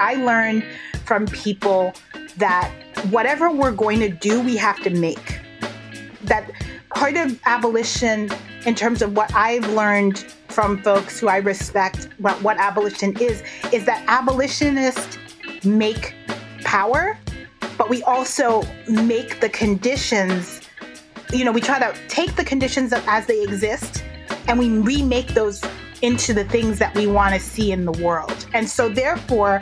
I learned from people that whatever we're going to do, we have to make. That part of abolition, in terms of what I've learned from folks who I respect, what, what abolition is, is that abolitionists make power, but we also make the conditions. You know, we try to take the conditions as they exist and we remake those into the things that we want to see in the world. And so, therefore,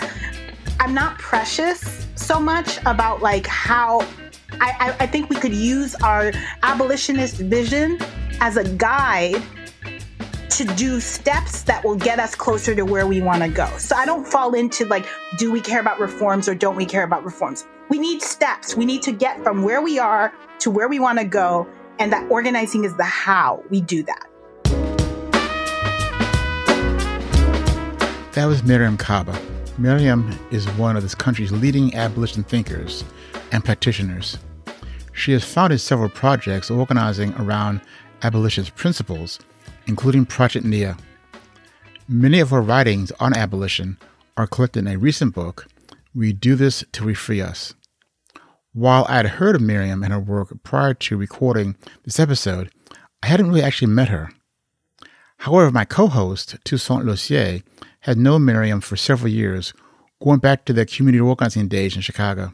I'm not precious so much about like how I, I, I think we could use our abolitionist vision as a guide to do steps that will get us closer to where we want to go. So I don't fall into like, do we care about reforms or don't we care about reforms? We need steps. We need to get from where we are to where we want to go. And that organizing is the how we do that. That was Mariame Kaba. Mariame is one of this country's leading abolition thinkers and practitioners. She has founded several projects organizing around abolitionist principles, including Project Nia. Many of her writings on abolition are collected in a recent book, We Do This Till We Free Us. While I had heard of Mariame and her work prior to recording this episode, I hadn't really actually met her. However, my co host, Toussaint Losier, had known Mariame for several years, going back to their community organizing days in Chicago.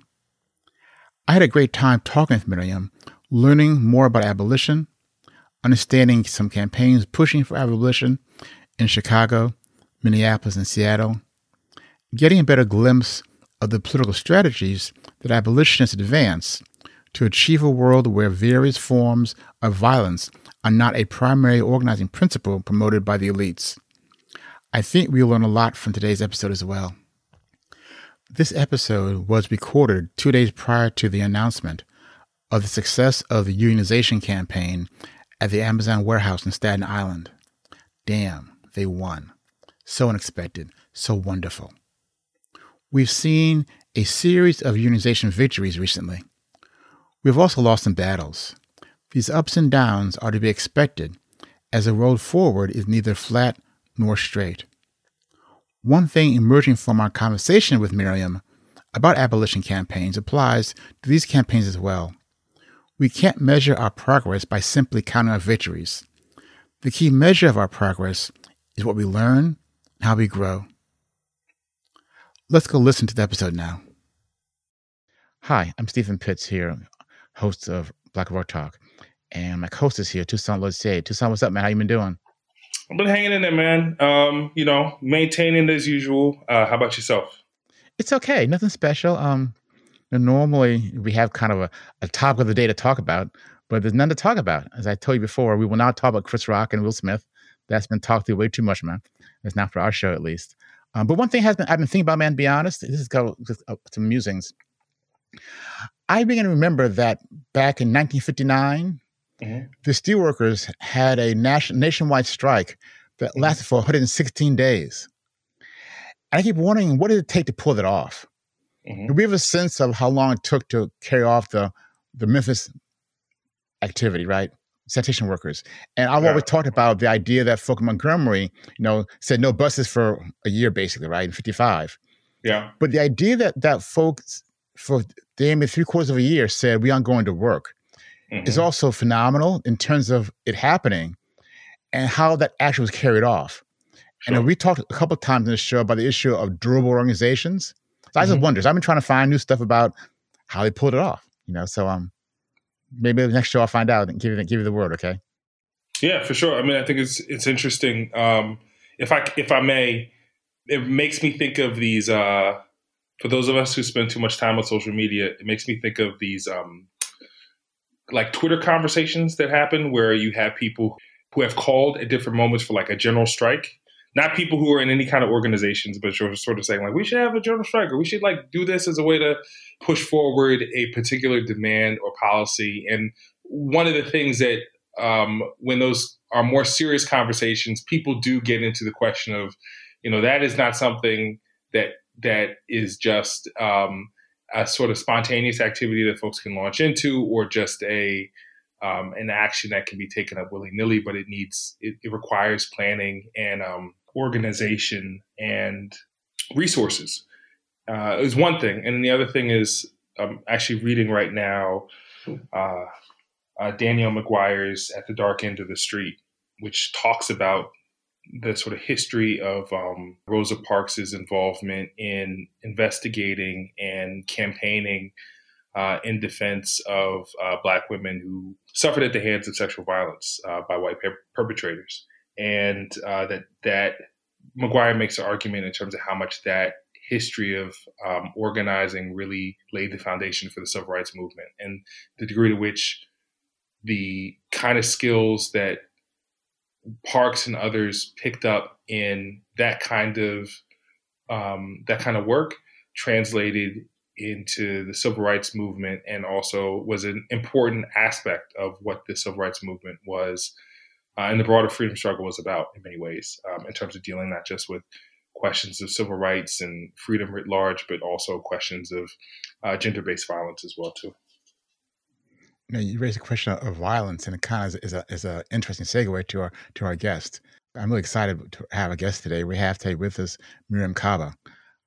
I had a great time talking with Mariame, learning more about abolition, understanding some campaigns pushing for abolition in Chicago, Minneapolis, and Seattle, getting a better glimpse of the political strategies that abolitionists advance to achieve a world where various forms of violence are not a primary organizing principle promoted by the elites. I think we'll learn a lot from today's episode as well. This episode was recorded two days prior to the announcement of the success of the unionization campaign at the Amazon warehouse in Staten Island. Damn, they won. So unexpected, so wonderful. We've seen a series of unionization victories recently. We've also lost some battles. These ups and downs are to be expected, as the road forward is neither flat nor straight. One thing emerging from our conversation with Mariame about abolition campaigns applies to these campaigns as well. We can't measure our progress by simply counting our victories. The key measure of our progress is what we learn and how we grow. Let's go listen to the episode now. Hi, I'm Steven Pitts here, host of Black Work Talk, and my co-host is here, Toussaint Losier. Toussaint, what's up, man? How you been doing? I've been hanging in there, man. Um, you know, maintaining as usual. Uh, how about yourself? It's okay. Nothing special. Um, normally we have kind of a, a topic of the day to talk about, but there's none to talk about. As I told you before, we will not talk about Chris Rock and Will Smith. That's been talked through way too much, man. It's not for our show, at least. Um, but one thing has been I've been thinking about, man. To be honest, this is go uh, some musings. I begin to remember that back in 1959, Mm-hmm. The steelworkers had a nation, nationwide strike that mm-hmm. lasted for 116 days. And I keep wondering, what did it take to pull that off? Mm-hmm. Do we have a sense of how long it took to carry off the, the Memphis activity, right? Sanitation workers. And I've yeah. always talked about the idea that Folke Montgomery, you know, said no buses for a year, basically, right? In 55. Yeah. But the idea that that folks for damn three quarters of a year said we aren't going to work mm-hmm. is also phenomenal in terms of it happening and how that actually was carried off. Sure. And we talked a couple of times in the show about the issue of durable organizations. So I just mm-hmm. wonders. I've been trying to find new stuff about how they pulled it off. You know, so um, maybe the next show I'll find out and give you give you the word. Okay. Yeah, for sure. I mean, I think it's it's interesting. Um, if I if I may, it makes me think of these. Uh, for those of us who spend too much time on social media, it makes me think of these um, like Twitter conversations that happen where you have people who have called at different moments for like a general strike. Not people who are in any kind of organizations, but you're sort of saying like we should have a general strike or we should like do this as a way to push forward a particular demand or policy. And one of the things that um, when those are more serious conversations, people do get into the question of, you know, that is not something that that is just um, a sort of spontaneous activity that folks can launch into, or just a um, an action that can be taken up willy nilly, but it needs it, it requires planning and um, organization and resources. Uh, is one thing, and the other thing is I'm actually reading right now uh, uh, Danielle McGuire's "At the Dark End of the Street," which talks about the sort of history of um, Rosa Parks's involvement in investigating and campaigning uh, in defense of uh, Black women who suffered at the hands of sexual violence uh, by white per- perpetrators, and uh, that that McGuire makes an argument in terms of how much that history of um, organizing really laid the foundation for the civil rights movement, and the degree to which the kind of skills that Parks and others picked up in that kind of um, that kind of work translated into the civil rights movement and also was an important aspect of what the civil rights movement was uh, and the broader freedom struggle was about in many ways um, in terms of dealing not just with questions of civil rights and freedom writ large but also questions of uh, gender-based violence as well too Now you raised a question of violence and it kind of is a is an interesting segue to our to our guest i'm really excited to have a guest today we have today with us mariame kaba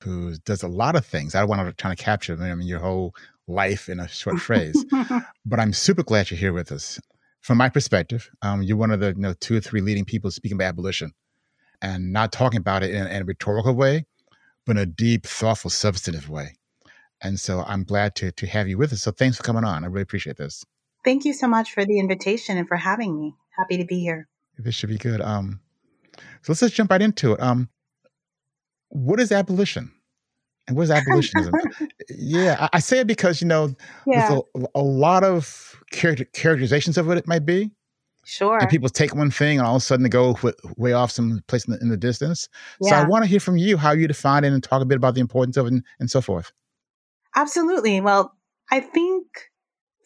who does a lot of things. I don't want to try to capture I mean, your whole life in a short phrase, but I'm super glad you're here with us. From my perspective, um, you're one of the you know, two or three leading people speaking about abolition and not talking about it in, in a rhetorical way, but in a deep, thoughtful, substantive way. And so I'm glad to, to have you with us. So thanks for coming on. I really appreciate this. Thank you so much for the invitation and for having me. Happy to be here. This should be good. Um, so let's just jump right into it. Um, what is abolition? And what is abolitionism? yeah, I, I, say it because you know yeah. there's a, a lot of character, characterizations of what it might be. Sure. And people take one thing and all of a sudden they go way off some place in the, in the distance. Yeah. So I want to hear from you how you define it and talk a bit about the importance of it and, and so forth. Absolutely. Well, I think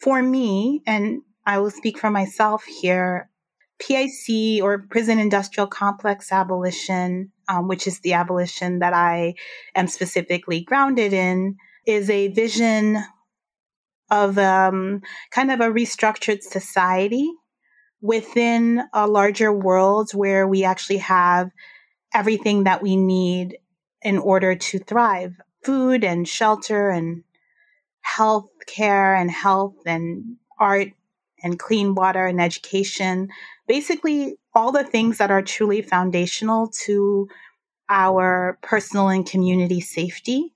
for me, and I will speak for myself here, PIC or prison industrial complex abolition, um, which is the abolition that I am specifically grounded in, is a vision of um, kind of a restructured society within a larger world where we actually have everything that we need in order to thrive food and shelter and health care and health and art and clean water and education basically all the things that are truly foundational to our personal and community safety.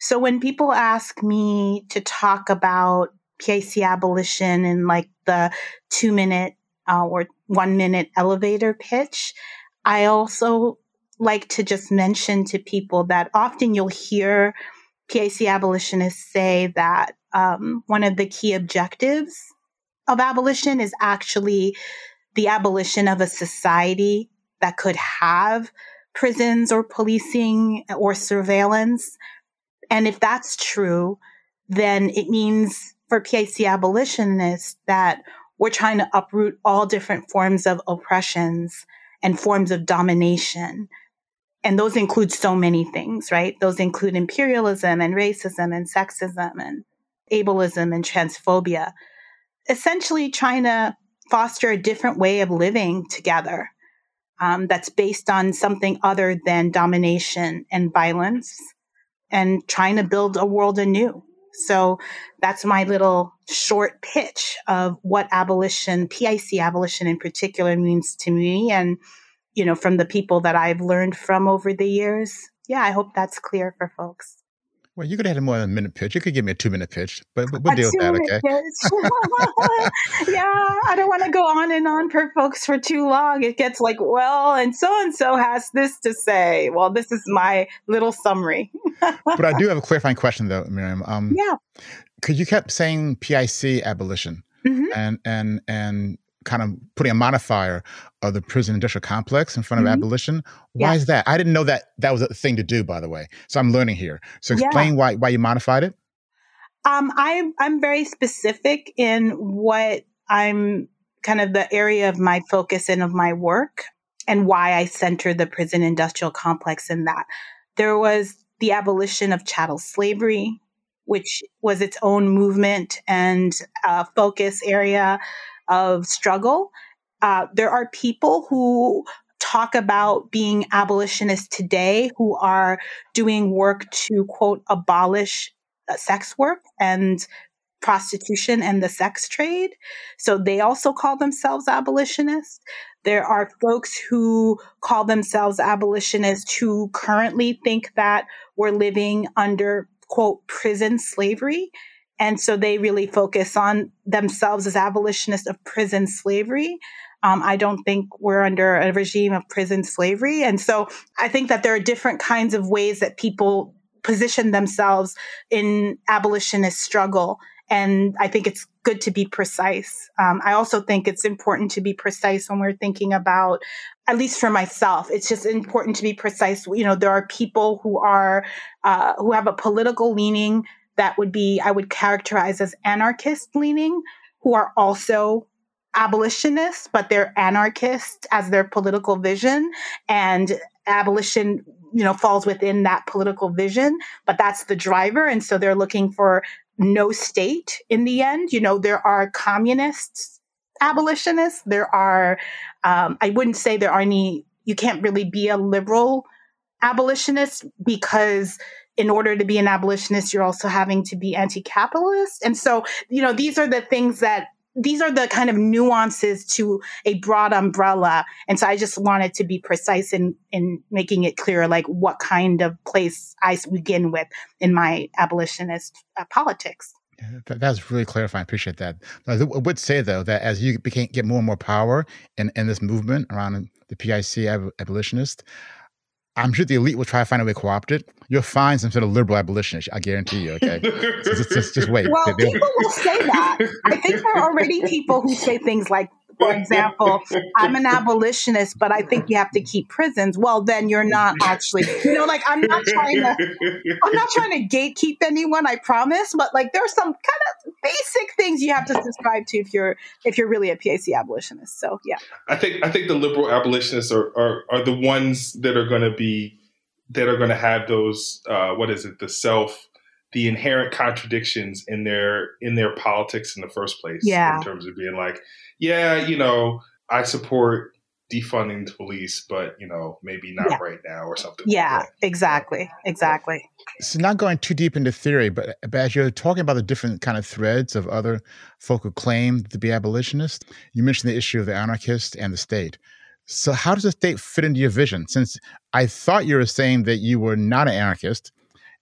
So when people ask me to talk about PIC abolition in like the two minute uh, or one minute elevator pitch, I also like to just mention to people that often you'll hear PIC abolitionists say that um, one of the key objectives of abolition is actually the abolition of a society that could have prisons or policing or surveillance. And if that's true, then it means for PIC abolitionists that we're trying to uproot all different forms of oppressions and forms of domination. And those include so many things, right? Those include imperialism and racism and sexism and ableism and transphobia. Essentially trying to foster a different way of living together um, that's based on something other than domination and violence and trying to build a world anew. So that's my little short pitch of what abolition, PIC abolition in particular, means to me. And, you know, from the people that I've learned from over the years. Yeah, I hope that's clear for folks. Well, you could have had more than a minute pitch. You could give me a two minute pitch, but we'll a deal with that, okay? yeah, I don't want to go on and on for folks for too long. It gets like, well, and so and so has this to say. Well, this is my little summary. but I do have a clarifying question, though, Mariame. Um, yeah. Because you kept saying PIC abolition, mm-hmm. and and and kind of putting a modifier of the prison industrial complex in front of mm-hmm. abolition. Why is that? I didn't know that that was a thing to do, by the way. So I'm learning here. So explain yeah. why why you modified it. Um, I'm I'm very specific in what I'm kind of the area of my focus and of my work, and why I center the prison industrial complex in that. There was the abolition of chattel slavery, which was its own movement and uh, focus area of struggle. Uh, there are people who talk about being abolitionists today who are doing work to quote abolish uh, sex work and prostitution and the sex trade. So they also call themselves abolitionists. There are folks who call themselves abolitionists who currently think that we're living under quote prison slavery. And so they really focus on themselves as abolitionists of prison slavery. Um, I don't think we're under a regime of prison slavery. And so I think that there are different kinds of ways that people position themselves in abolitionist struggle. And I think it's good to be precise. Um, I also think it's important to be precise when we're thinking about, at least for myself, it's just important to be precise. You know, there are people who are, uh, who have a political leaning that would be, I would characterize as anarchist leaning, who are also abolitionists, but they're anarchists as their political vision. And abolition, you know, falls within that political vision, but that's the driver. And so they're looking for no state in the end. You know, there are communists abolitionists. There are, um, I wouldn't say there are any, you can't really be a liberal abolitionist because in order to be an abolitionist, you're also having to be anti capitalist. And so, you know, these are the things that these are the kind of nuances to a broad umbrella. And so I just wanted to be precise in, in making it clear, like what kind of place I begin with in my abolitionist uh, politics. Yeah, that, that's really clarifying. I appreciate that. I would say though that as you became, get more and more power in, in this movement around the PIC abolitionist, I'm sure the elite will try to find a way to co-opt it. You'll find some sort of liberal abolitionist. I guarantee you. Okay, so just, just, just wait. Well, people will say that. I think there are already people who say things like, for example, I'm an abolitionist, but I think you have to keep prisons. Well, then you're not actually, you know, like I'm not trying to, I'm not trying to gatekeep anyone. I promise, but like there's some kind of basic things you have to subscribe to if you're if you're really a PIC abolitionist. So yeah, I think I think the liberal abolitionists are are, are the ones that are going to be that are going to have those uh, what is it the self the inherent contradictions in their in their politics in the first place. Yeah. In terms of being like, yeah, you know, I support defunding the police, but you know, maybe not yeah. right now or something. Yeah, like exactly, exactly. So not going too deep into theory, but, but as you're talking about the different kind of threads of other folk who claim to be abolitionists, you mentioned the issue of the anarchist and the state. So how does the state fit into your vision? Since I thought you were saying that you were not an anarchist,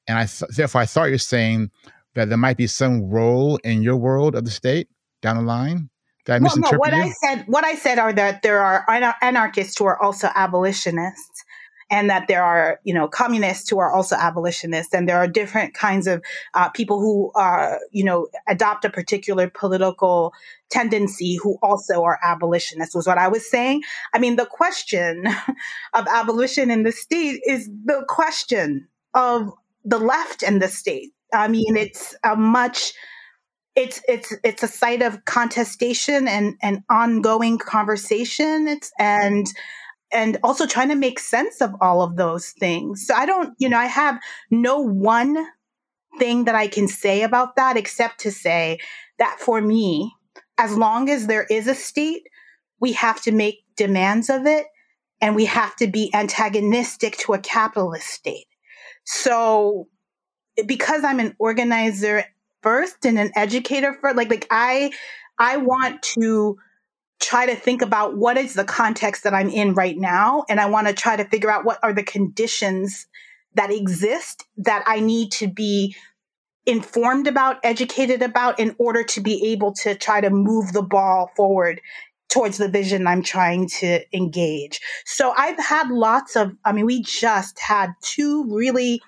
and I th- therefore I thought you're saying that there might be some role in your world of the state down the line. Did I well, no, what you? I said, what I said are that there are anarchists who are also abolitionists, and that there are, you know, communists who are also abolitionists, and there are different kinds of uh, people who, uh, you know, adopt a particular political tendency who also are abolitionists. Was what I was saying. I mean, the question of abolition in the state is the question of the left and the state. I mean, it's a much it's it's it's a site of contestation and and ongoing conversation. It's and and also trying to make sense of all of those things. So I don't, you know, I have no one thing that I can say about that except to say that for me, as long as there is a state, we have to make demands of it and we have to be antagonistic to a capitalist state. So because I'm an organizer first and an educator first, like like I I want to try to think about what is the context that I'm in right now and I want to try to figure out what are the conditions that exist that I need to be informed about, educated about in order to be able to try to move the ball forward towards the vision I'm trying to engage. So I've had lots of, I mean, we just had two really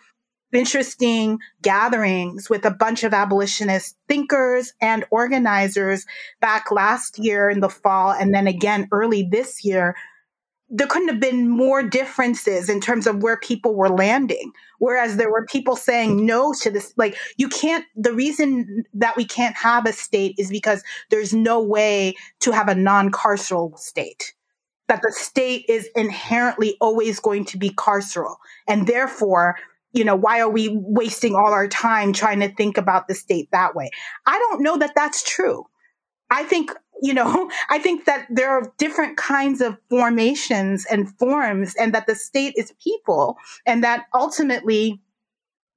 interesting gatherings with a bunch of abolitionist thinkers and organizers back last year in the fall and then again early this year. There couldn't have been more differences in terms of where people were landing. Whereas there were people saying no to this like you can't the reason that we can't have a state is because there's no way to have a non-carceral state that the state is inherently always going to be carceral. And therefore you know, why are we wasting all our time trying to think about the state that way? I don't know that that's true. I think you know, I think that there are different kinds of formations and forms, and that the state is people, and that ultimately,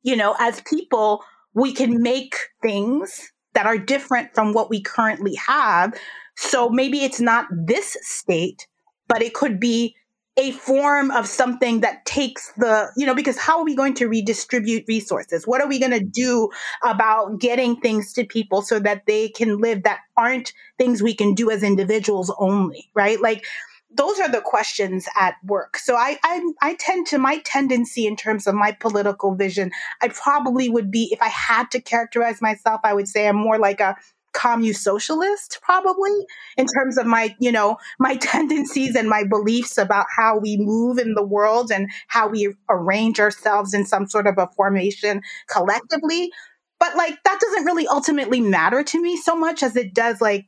you know, as people, we can make things that are different from what we currently have. So maybe it's not this state, but it could be a form of something that takes the, you know, because how are we going to redistribute resources? What are we going to do about getting things to people so that they can live that aren't things we can do as individuals only, right? Like, those are the questions at work. So I, I, I tend to my tendency in terms of my political vision. I probably would be if I had to characterize myself, I would say I'm more like a commu socialist probably in terms of my you know my tendencies and my beliefs about how we move in the world and how we arrange ourselves in some sort of a formation collectively. But like that doesn't really ultimately matter to me so much as it does like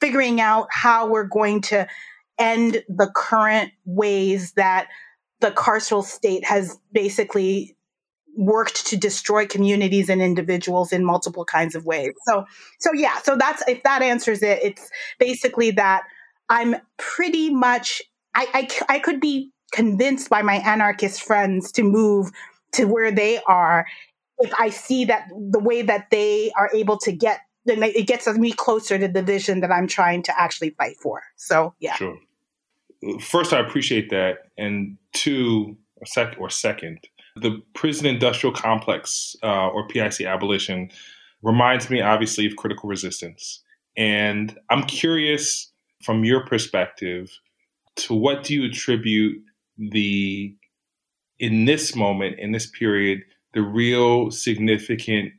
figuring out how we're going to end the current ways that the carceral state has basically worked to destroy communities and individuals in multiple kinds of ways. So, so yeah, so that's if that answers it, it's basically that I'm pretty much I, I, I could be convinced by my anarchist friends to move to where they are if I see that the way that they are able to get then it gets me closer to the vision that I'm trying to actually fight for. So yeah. Sure. First, I appreciate that, and two, or second, or second, the prison industrial complex, uh, or PIC abolition, reminds me obviously of critical resistance. And I'm curious from your perspective to what do you attribute the, in this moment, in this period, the real significant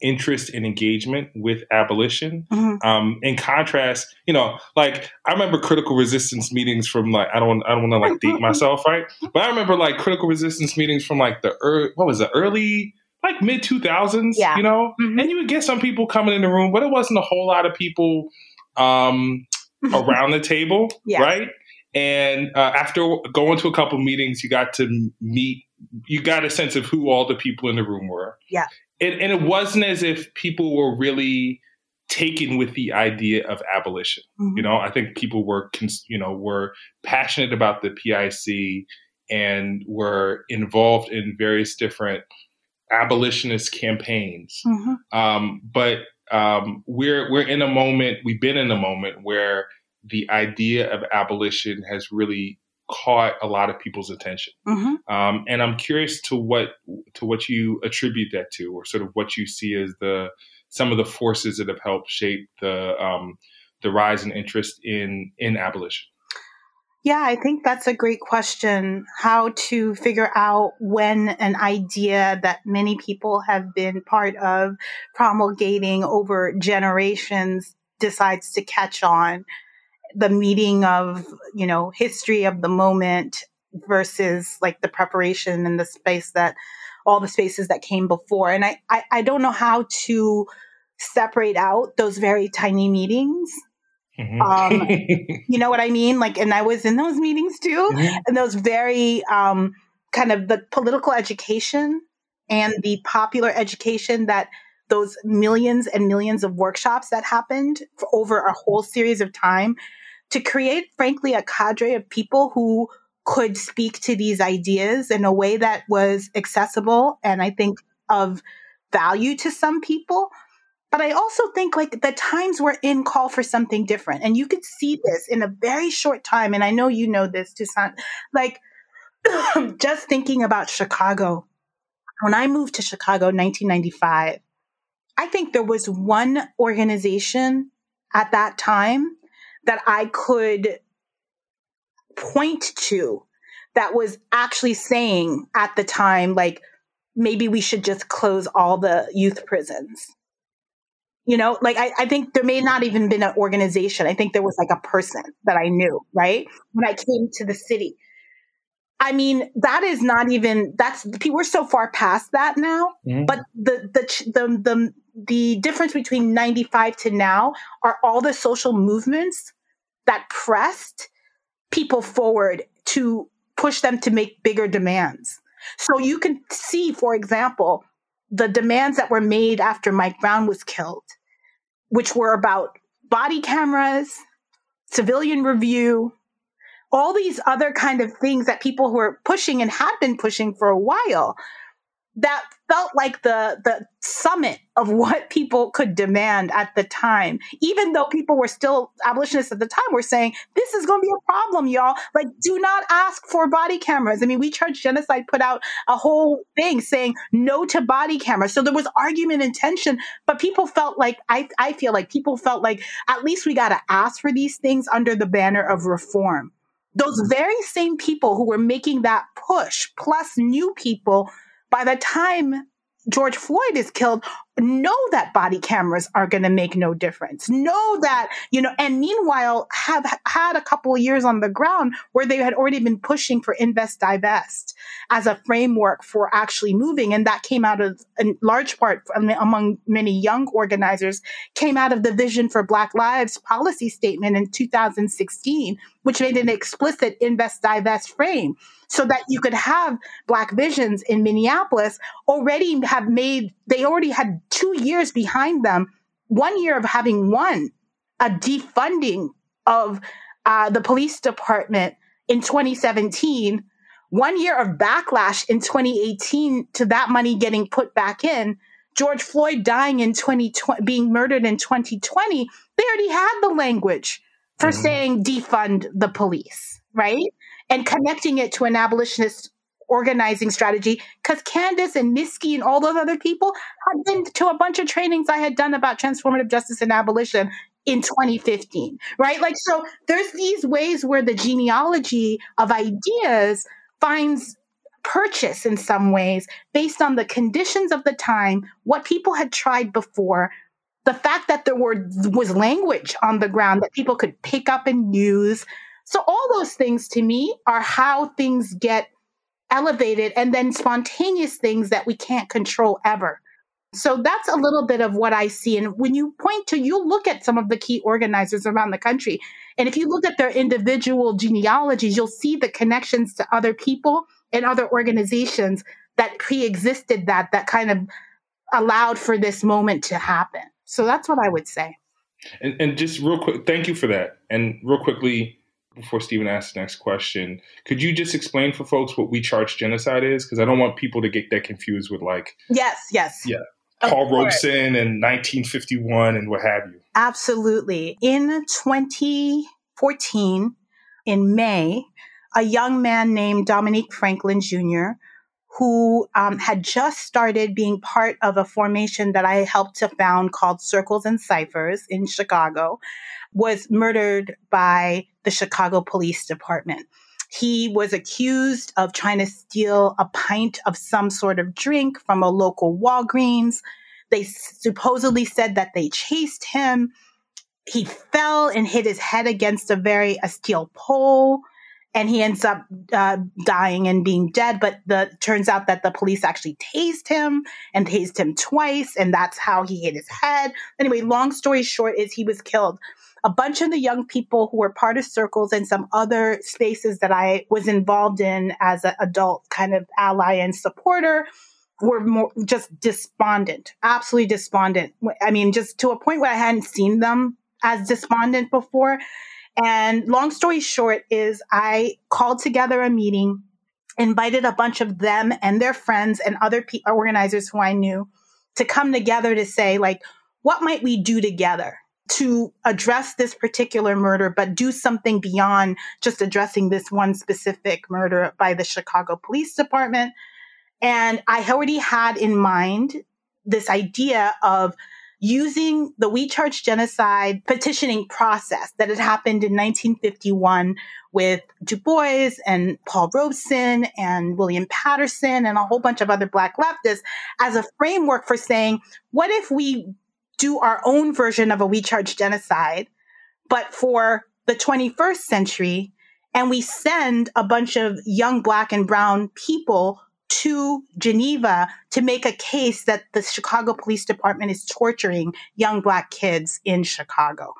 interest and engagement with abolition. Mm-hmm. Um, in contrast, you know, like I remember critical resistance meetings from like I don't I don't want to like date myself, right? But I remember like critical resistance meetings from like the early, what was it early like mid two thousands, yeah. you know, mm-hmm. and you would get some people coming in the room, but it wasn't a whole lot of people um, around the table, yeah. right? And uh, after going to a couple meetings, you got to meet, you got a sense of who all the people in the room were. Yeah it, and it wasn't as if people were really taken with the idea of abolition. Mm-hmm. You know, I think people were, you know, were passionate about the PIC and were involved in various different abolitionist campaigns. Mm-hmm. Um, but um, we're we're in a moment. We've been in a moment where the idea of abolition has really caught a lot of people's attention. Mm-hmm. Um, and I'm curious to what to what you attribute that to, or sort of what you see as the some of the forces that have helped shape the um, the rise in interest in in abolition. Yeah, I think that's a great question. How to figure out when an idea that many people have been part of promulgating over generations decides to catch on the meeting of, you know, history of the moment versus like the preparation and the space that all the spaces that came before. And I, I, I don't know how to separate out those very tiny meetings. Mm-hmm. Um, you know what I mean? Like, and I was in those meetings too, mm-hmm. and those very um, kind of the political education and the popular education that those millions and millions of workshops that happened for over a whole series of time to create, frankly, a cadre of people who could speak to these ideas in a way that was accessible and I think of value to some people. But I also think like the times we're in call for something different. And you could see this in a very short time. And I know you know this, Toussaint. Like just thinking about Chicago. When I moved to Chicago in 1995, I think there was one organization at that time that I could point to that was actually saying at the time, like, maybe we should just close all the youth prisons. You know, like I, I think there may not even been an organization. I think there was like a person that I knew, right? When I came to the city. I mean, that is not even that's we're so far past that now. Mm-hmm. But the, the the the the difference between 95 to now are all the social movements that pressed people forward to push them to make bigger demands. So you can see, for example, the demands that were made after Mike Brown was killed, which were about body cameras, civilian review, all these other kind of things that people who are pushing and have been pushing for a while that felt like the the summit of what people could demand at the time. Even though people were still abolitionists at the time were saying this is going to be a problem y'all. Like do not ask for body cameras. I mean we charge genocide put out a whole thing saying no to body cameras. So there was argument and tension but people felt like i i feel like people felt like at least we got to ask for these things under the banner of reform. Those very same people who were making that push plus new people by the time George Floyd is killed, know that body cameras are going to make no difference. Know that, you know, and meanwhile have had a couple of years on the ground where they had already been pushing for invest divest as a framework for actually moving. And that came out of, in large part among many young organizers, came out of the Vision for Black Lives policy statement in 2016, which made an explicit invest divest frame so that you could have Black Visions in Minneapolis already have made, they already had two years behind them, one year of having won a defunding of uh, the police department in 2017, one year of backlash in 2018 to that money getting put back in. George Floyd dying in 2020, being murdered in 2020, they already had the language for mm-hmm. saying defund the police, right? and connecting it to an abolitionist organizing strategy because Kandace and Miski and all those other people had been to a bunch of trainings I had done about transformative justice and abolition in 2015, right? Like, so there's these ways where the genealogy of ideas finds purchase in some ways based on the conditions of the time, what people had tried before, the fact that there were was language on the ground that people could pick up and use, so all those things to me are how things get elevated and then spontaneous things that we can't control ever. So that's a little bit of what I see. And when you point to, you look at some of the key organizers around the country. And if you look at their individual genealogies, you'll see the connections to other people and other organizations that pre existed that, that kind of allowed for this moment to happen. So that's what I would say. And, and just real quick, thank you for that. And real quickly, before Steven asks the next question, could you just explain for folks what we charge genocide is? Because I don't want people to get that confused with like yes, yes, yeah, Paul Robeson and 1951 and what have you. Absolutely. In 2014, in May, a young man named Dominique Franklin Jr. Who um, had just started being part of a formation that I helped to found called Circles and Ciphers in Chicago was murdered by the Chicago Police Department. He was accused of trying to steal a pint of some sort of drink from a local Walgreens. They supposedly said that they chased him. He fell and hit his head against a very a steel pole and he ends up uh, dying and being dead. But the turns out that the police actually tased him and tased him twice, and that's how he hit his head. Anyway, long story short is he was killed a bunch of the young people who were part of circles and some other spaces that I was involved in as an adult kind of ally and supporter were more just despondent, absolutely despondent. I mean, just to a point where I hadn't seen them as despondent before. And long story short is I called together a meeting, invited a bunch of them and their friends and other pe- organizers who I knew to come together to say like, what might we do together? To address this particular murder, but do something beyond just addressing this one specific murder by the Chicago Police Department. And I already had in mind this idea of using the We Charge Genocide petitioning process that had happened in 1951 with Du Bois and Paul Robeson and William Patterson and a whole bunch of other Black leftists as a framework for saying, what if we do our own version of a We Charge genocide, but for the 21st century. And we send a bunch of young black and brown people to Geneva to make a case that the Chicago Police Department is torturing young black kids in Chicago.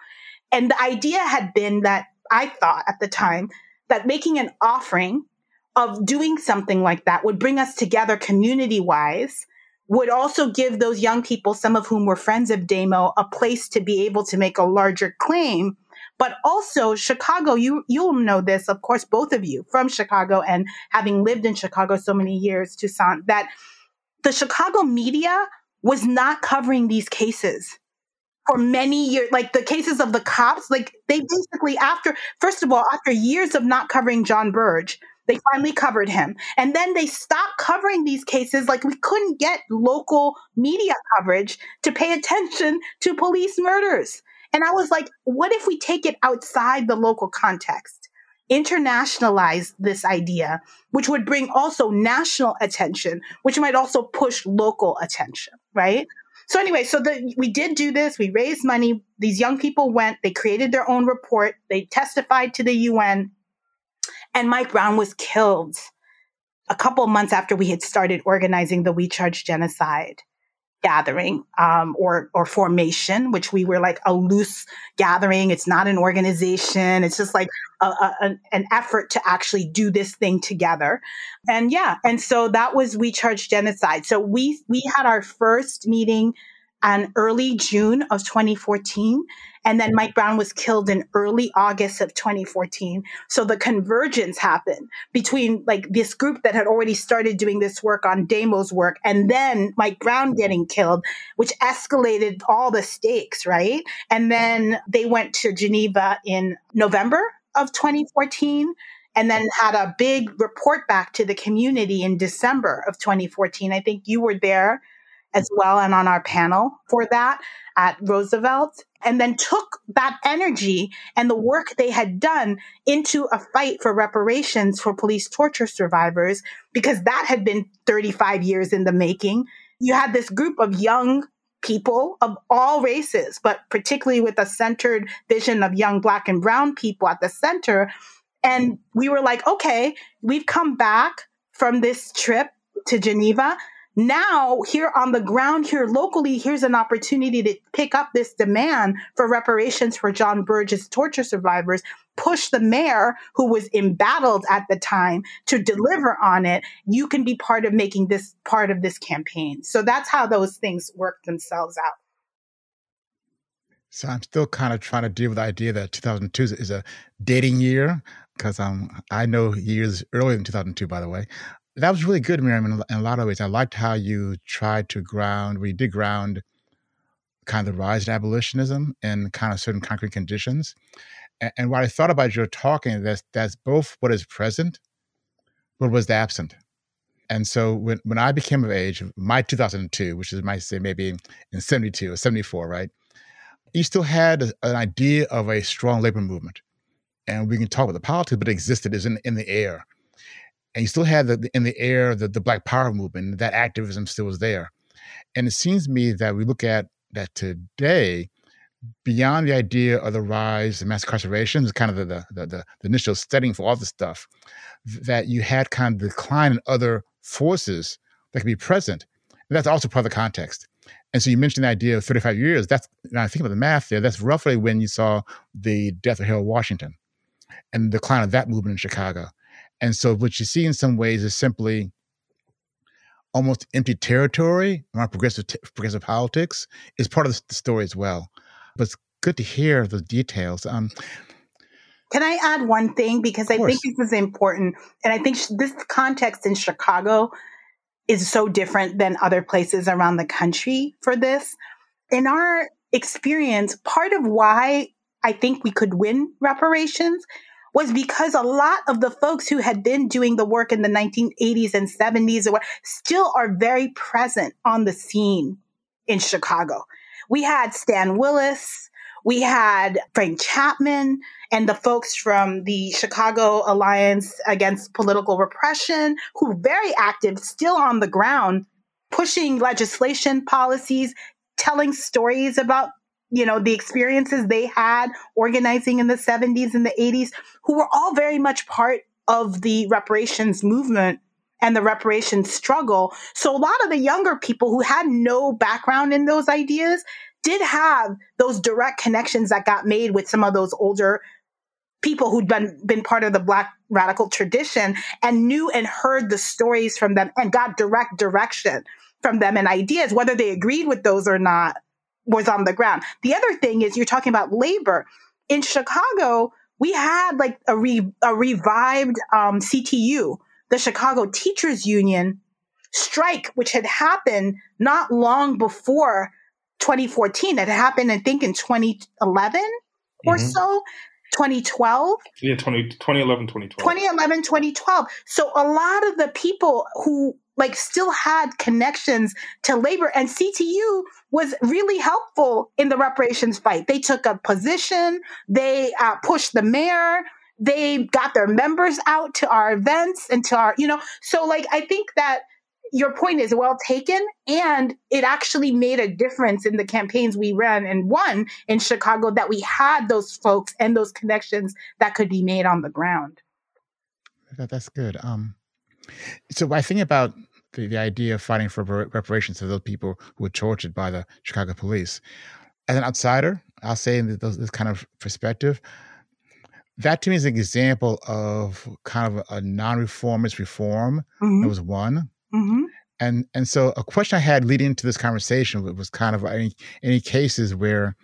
And the idea had been that I thought at the time that making an offering of doing something like that would bring us together community wise would also give those young people, some of whom were friends of Damo, a place to be able to make a larger claim. But also Chicago, you you'll know this, of course, both of you from Chicago and having lived in Chicago so many years, Toussaint, that the Chicago media was not covering these cases for many years like the cases of the cops like they basically after first of all after years of not covering john burge they finally covered him and then they stopped covering these cases like we couldn't get local media coverage to pay attention to police murders and i was like what if we take it outside the local context internationalize this idea which would bring also national attention which might also push local attention right so anyway, so the, we did do this. We raised money. These young people went. They created their own report. They testified to the UN, and Mike Brown was killed a couple months after we had started organizing the We Charge Genocide gathering um, or or formation, which we were like a loose gathering. It's not an organization. It's just like a, a, an effort to actually do this thing together. And yeah, and so that was we charge genocide. So we we had our first meeting in early June of 2014. And then Mike Brown was killed in early August of 2014. So the convergence happened between like this group that had already started doing this work on Damo's work and then Mike Brown getting killed, which escalated all the stakes, right? And then they went to Geneva in November of 2014 and then had a big report back to the community in December of 2014. I think you were there as well and on our panel for that at Roosevelt and then took that energy and the work they had done into a fight for reparations for police torture survivors because that had been 35 years in the making. You had this group of young people of all races, but particularly with a centered vision of young black and brown people at the center. And we were like, okay, we've come back from this trip to Geneva now here on the ground here locally here's an opportunity to pick up this demand for reparations for john burge's torture survivors push the mayor who was embattled at the time to deliver on it. You can be part of making this part of this campaign. So that's how those things work themselves out. So i'm still kind of trying to deal with the idea that 2002 is a dating year because um, I know years earlier than 2002, by the way that was really good, Mariame, in, in, a lot of ways. I liked how you tried to ground, we did ground kind of the rise of abolitionism in kind of certain concrete conditions. And, and what I thought about your talking, that's, that's both what is present, but was absent. And so when, when I became of age, my 2002, which is, might say maybe in 72 or 74, right? You still had an idea of a strong labor movement. And we can talk about the politics, but it existed, is in, in the air and you still had the, in the air the, the Black Power movement. That activism still was there, and it seems to me that we look at that today, beyond the idea of the rise of mass incarceration, is kind of the the, the the, initial setting for all this stuff. That you had kind of decline in other forces that could be present, and that's also part of the context. And so you mentioned the idea of 35 years. That's now I think about the math there. That's roughly when you saw the death of Harold Washington and the decline of that movement in Chicago. And so what you see in some ways is simply almost empty territory around progressive t- progressive politics is part of the story as well. But it's good to hear the details. Um, Can I add one thing because I think this is important, and I think sh- this context in Chicago is so different than other places around the country for this. In our experience, part of why I think we could win reparations was because a lot of the folks who had been doing the work in the 1980s and 70s or still are very present on the scene in Chicago. We had Stan Willis, we had Frank Chapman and the folks from the Chicago Alliance Against Political Repression who very active, still on the ground, pushing legislation policies, telling stories about you know, the experiences they had organizing in the 70s and the 80s, who were all very much part of the reparations movement and the reparations struggle. So a lot of the younger people who had no background in those ideas did have those direct connections that got made with some of those older people who'd been been part of the black radical tradition and knew and heard the stories from them and got direct direction from them and ideas, whether they agreed with those or not, was on the ground. The other thing is you're talking about labor. In Chicago, we had like a, re, a revived um, CTU, the Chicago Teachers Union strike, which had happened not long before 2014. It happened, I think, in 2011 or mm-hmm. so. 2012 yeah 20, 2011 2012 2011 2012 so a lot of the people who like still had connections to labor and ctu was really helpful in the reparations fight. They took a position they uh, pushed the mayor they got their members out to our events and to our you know so like i think that your point is well taken and it actually made a difference in the campaigns we ran and won in chicago that we had those folks and those connections that could be made on the ground. That, that's good. Um, so i think about the, the idea of fighting for reparations for those people who were tortured by the chicago police as an outsider i'll say in this, this kind of perspective that to me is an example of kind of a non-reformist reform. Mm-hmm. That was one. Mm-hmm. And and so a question I had leading into this conversation was kind of any any cases where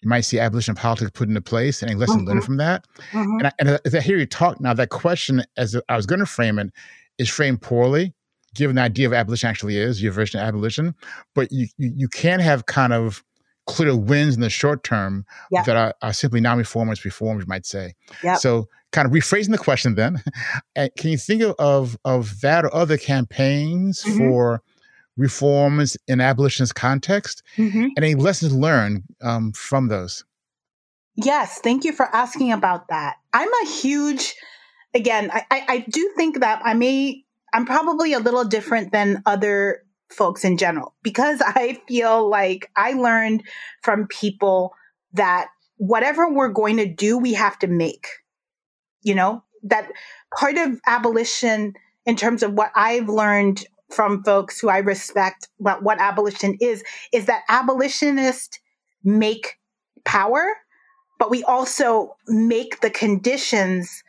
you might see abolition politics put into place and a lesson mm-hmm. learned from that. Mm-hmm. And, I, and as I hear you talk now, that question, as I was going to frame it, is framed poorly, given the idea of abolition actually is your version of abolition. But you you, you can have kind of clear wins in the short term that are, are simply non-reformers reformers might say so kind of rephrasing the question then can you think of of that or other campaigns mm-hmm. for reforms in abolitionist context mm-hmm. and any lessons learned um, from those yes thank you for asking about that i'm a huge again I, I, I do think that i may i'm probably a little different than other folks in general because I feel like I learned from people that whatever we're going to do, we have to make. You know, that part of abolition, in terms of what I've learned from folks who I respect about what abolition is, is that abolitionists make power, but we also make the conditions.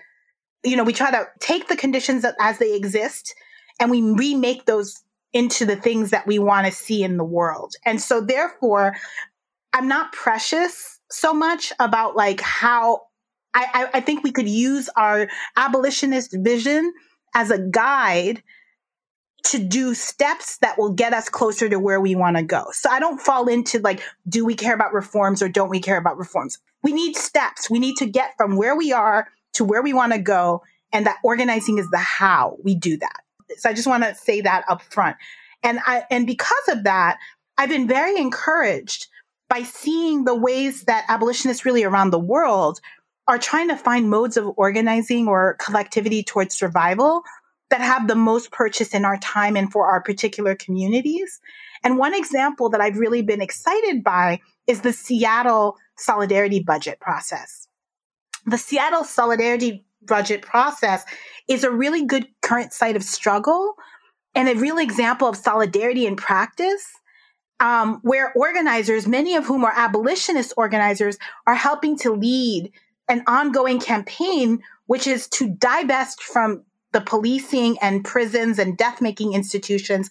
You know, we try to take the conditions as they exist and we remake those into the things that we want to see in the world. And so therefore, I'm not precious so much about like how I, I, think we could use our abolitionist vision as a guide to do steps that will get us closer to where we want to go. So I don't fall into like, do we care about reforms or don't we care about reforms? We need steps. We need to get from where we are to where we want to go. And that organizing is the how we do that. So I just want to say that up front. And I, and because of that, I've been very encouraged by seeing the ways that abolitionists really around the world are trying to find modes of organizing or collectivity towards survival that have the most purchase in our time and for our particular communities. And one example that I've really been excited by is the Seattle Solidarity Budget process. The Seattle Solidarity budget process is a really good current site of struggle and a real example of solidarity in practice um, where organizers, many of whom are abolitionist organizers, are helping to lead an ongoing campaign, which is to divest from the policing and prisons and death making institutions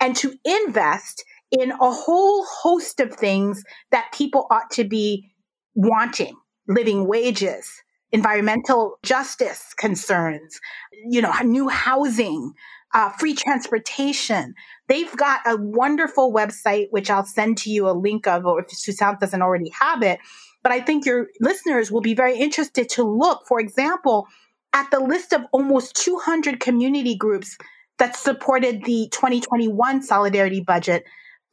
and to invest in a whole host of things that people ought to be wanting living wages, environmental justice concerns, you know, new housing, uh, free transportation. They've got a wonderful website, which I'll send to you a link of, or if Toussaint doesn't already have it. But I think your listeners will be very interested to look, for example, at the list of almost 200 community groups that supported the 2021 solidarity budget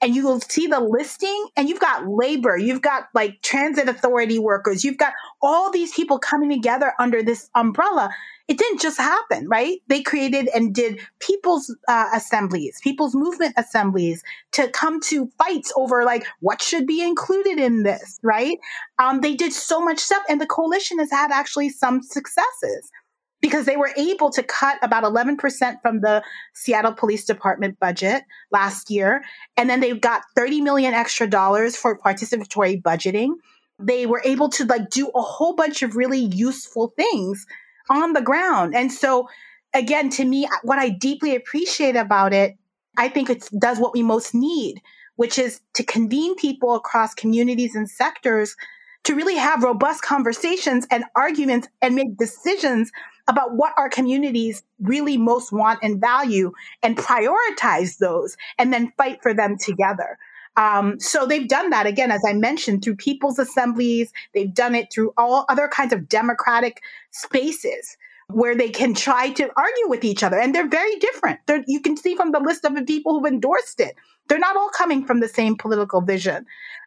and you will see the listing and you've got labor, you've got like transit authority workers, you've got all these people coming together under this umbrella. It didn't just happen, right? They created and did people's uh, assemblies, people's movement assemblies to come to fights over like what should be included in this, right? Um, they did so much stuff and the coalition has had actually some successes because they were able to cut about 11% from the Seattle Police Department budget last year. And then they've got 30 million extra dollars for participatory budgeting. They were able to like do a whole bunch of really useful things on the ground. And so again, to me, what I deeply appreciate about it I think it does what we most need, which is to convene people across communities and sectors to really have robust conversations and arguments and make decisions about what our communities really most want and value and prioritize those and then fight for them together. Um, so they've done that again, as I mentioned, through people's assemblies. They've done it through all other kinds of democratic spaces where they can try to argue with each other. And they're very different. They're, you can see from the list of the people who've endorsed it, they're not all coming from the same political vision.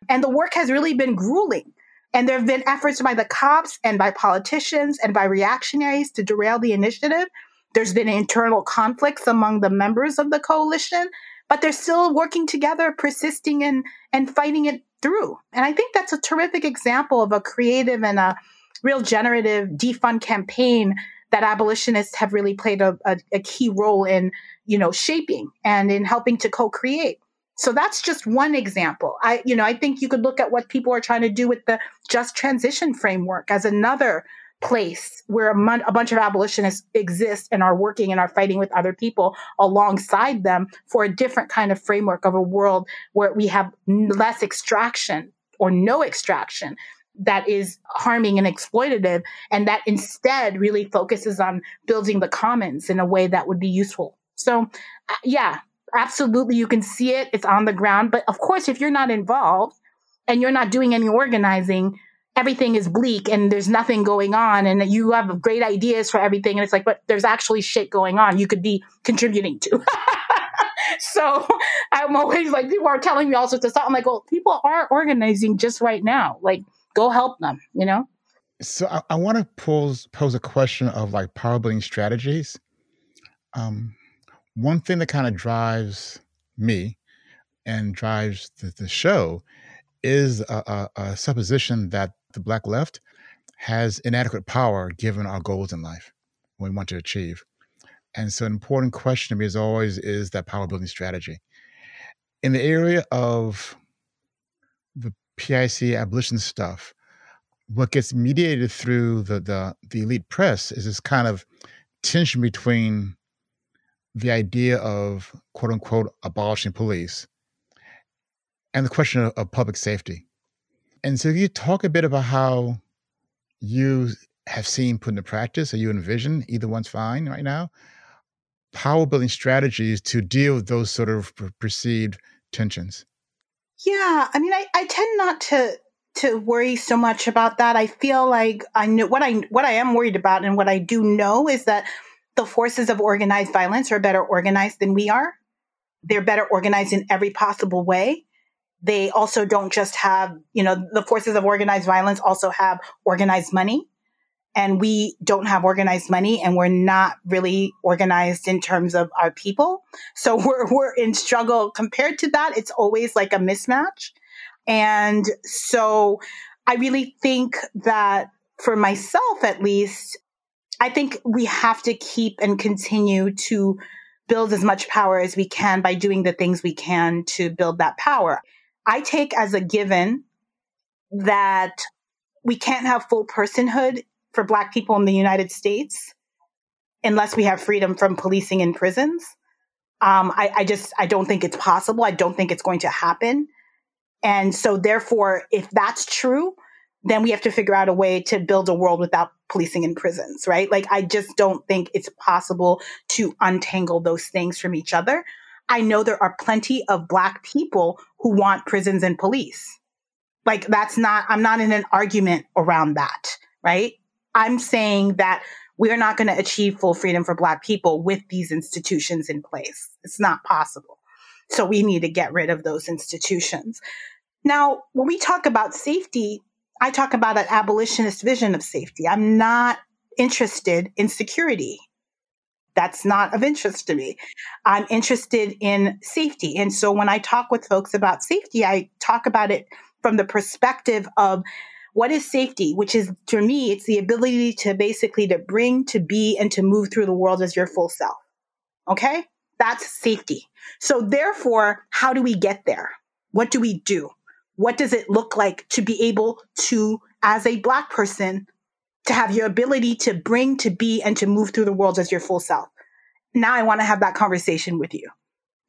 And the work has really been grueling. And there have been efforts by the cops and by politicians and by reactionaries to derail the initiative. There's been internal conflicts among the members of the coalition, but they're still working together, persisting and, and fighting it through. And I think that's a terrific example of a creative and a real generative defund campaign that abolitionists have really played a, a, a key role in, you know, shaping and in helping to co-create. So that's just one example. I, you know, I think you could look at what people are trying to do with the just transition framework as another place where a, mon- a, bunch of abolitionists exist and are working and are fighting with other people alongside them for a different kind of framework of a world where we have less extraction or no extraction that is harming and exploitative and that instead really focuses on building the commons in a way that would be useful. So, uh, yeah, absolutely you can see it, it's on the ground, but of course if you're not involved and you're not doing any organizing, everything is bleak and there's nothing going on and you have great ideas for everything and it's like but there's actually shit going on you could be contributing to. so I'm always like people are telling me all sorts of stuff. I'm like, well, people are organizing just right now. Like go help them, you know? So I, I want to pose pose a question of like power building strategies. Um, one thing that kind of drives me and drives the, the show is a, a, a, supposition that the black left has inadequate power given our goals in life we want to achieve. And so an important question to me is always is that power building strategy. In the area of the PIC abolition stuff, what gets mediated through the, the, the elite press is this kind of tension between the idea of quote unquote abolishing police and the question of, of public safety. And so you talk a bit about how you have seen put into practice or you envision, either one's fine right now, power building strategies to deal with those sort of perceived tensions. Yeah, I mean, I, I tend not to to worry so much about that. I feel like I know what I what I am worried about, and what I do know is that the forces of organized violence are better organized than we are. They're better organized in every possible way. They also don't just have, you know, the forces of organized violence also have organized money. And we don't have organized money and we're not really organized in terms of our people. So we're, we're in struggle compared to that. It's always like a mismatch. And so I really think that for myself, at least, I think we have to keep and continue to build as much power as we can by doing the things we can to build that power. I take as a given that we can't have full personhood for Black people in the United States unless we have freedom from policing in prisons. Um, I, I just I don't think it's possible. I don't think it's going to happen. And so, therefore, if that's true, then we have to figure out a way to build a world without policing in prisons, right? Like, I just don't think it's possible to untangle those things from each other. I know there are plenty of Black people who want prisons and police. Like, that's not, I'm not in an argument around that, right? I'm saying that we're not going to achieve full freedom for Black people with these institutions in place. It's not possible. So we need to get rid of those institutions. Now, when we talk about safety, I talk about an abolitionist vision of safety. I'm not interested in security. That's not of interest to me. I'm interested in safety. And so when I talk with folks about safety, I talk about it from the perspective of what is safety, which is to me, it's the ability to basically to bring, to be, and to move through the world as your full self. Okay? That's safety. So therefore, how do we get there? What do we do? What does it look like to be able to, as a Black person, to have your ability to bring, to be, and to move through the world as your full self? Now I want to have that conversation with you.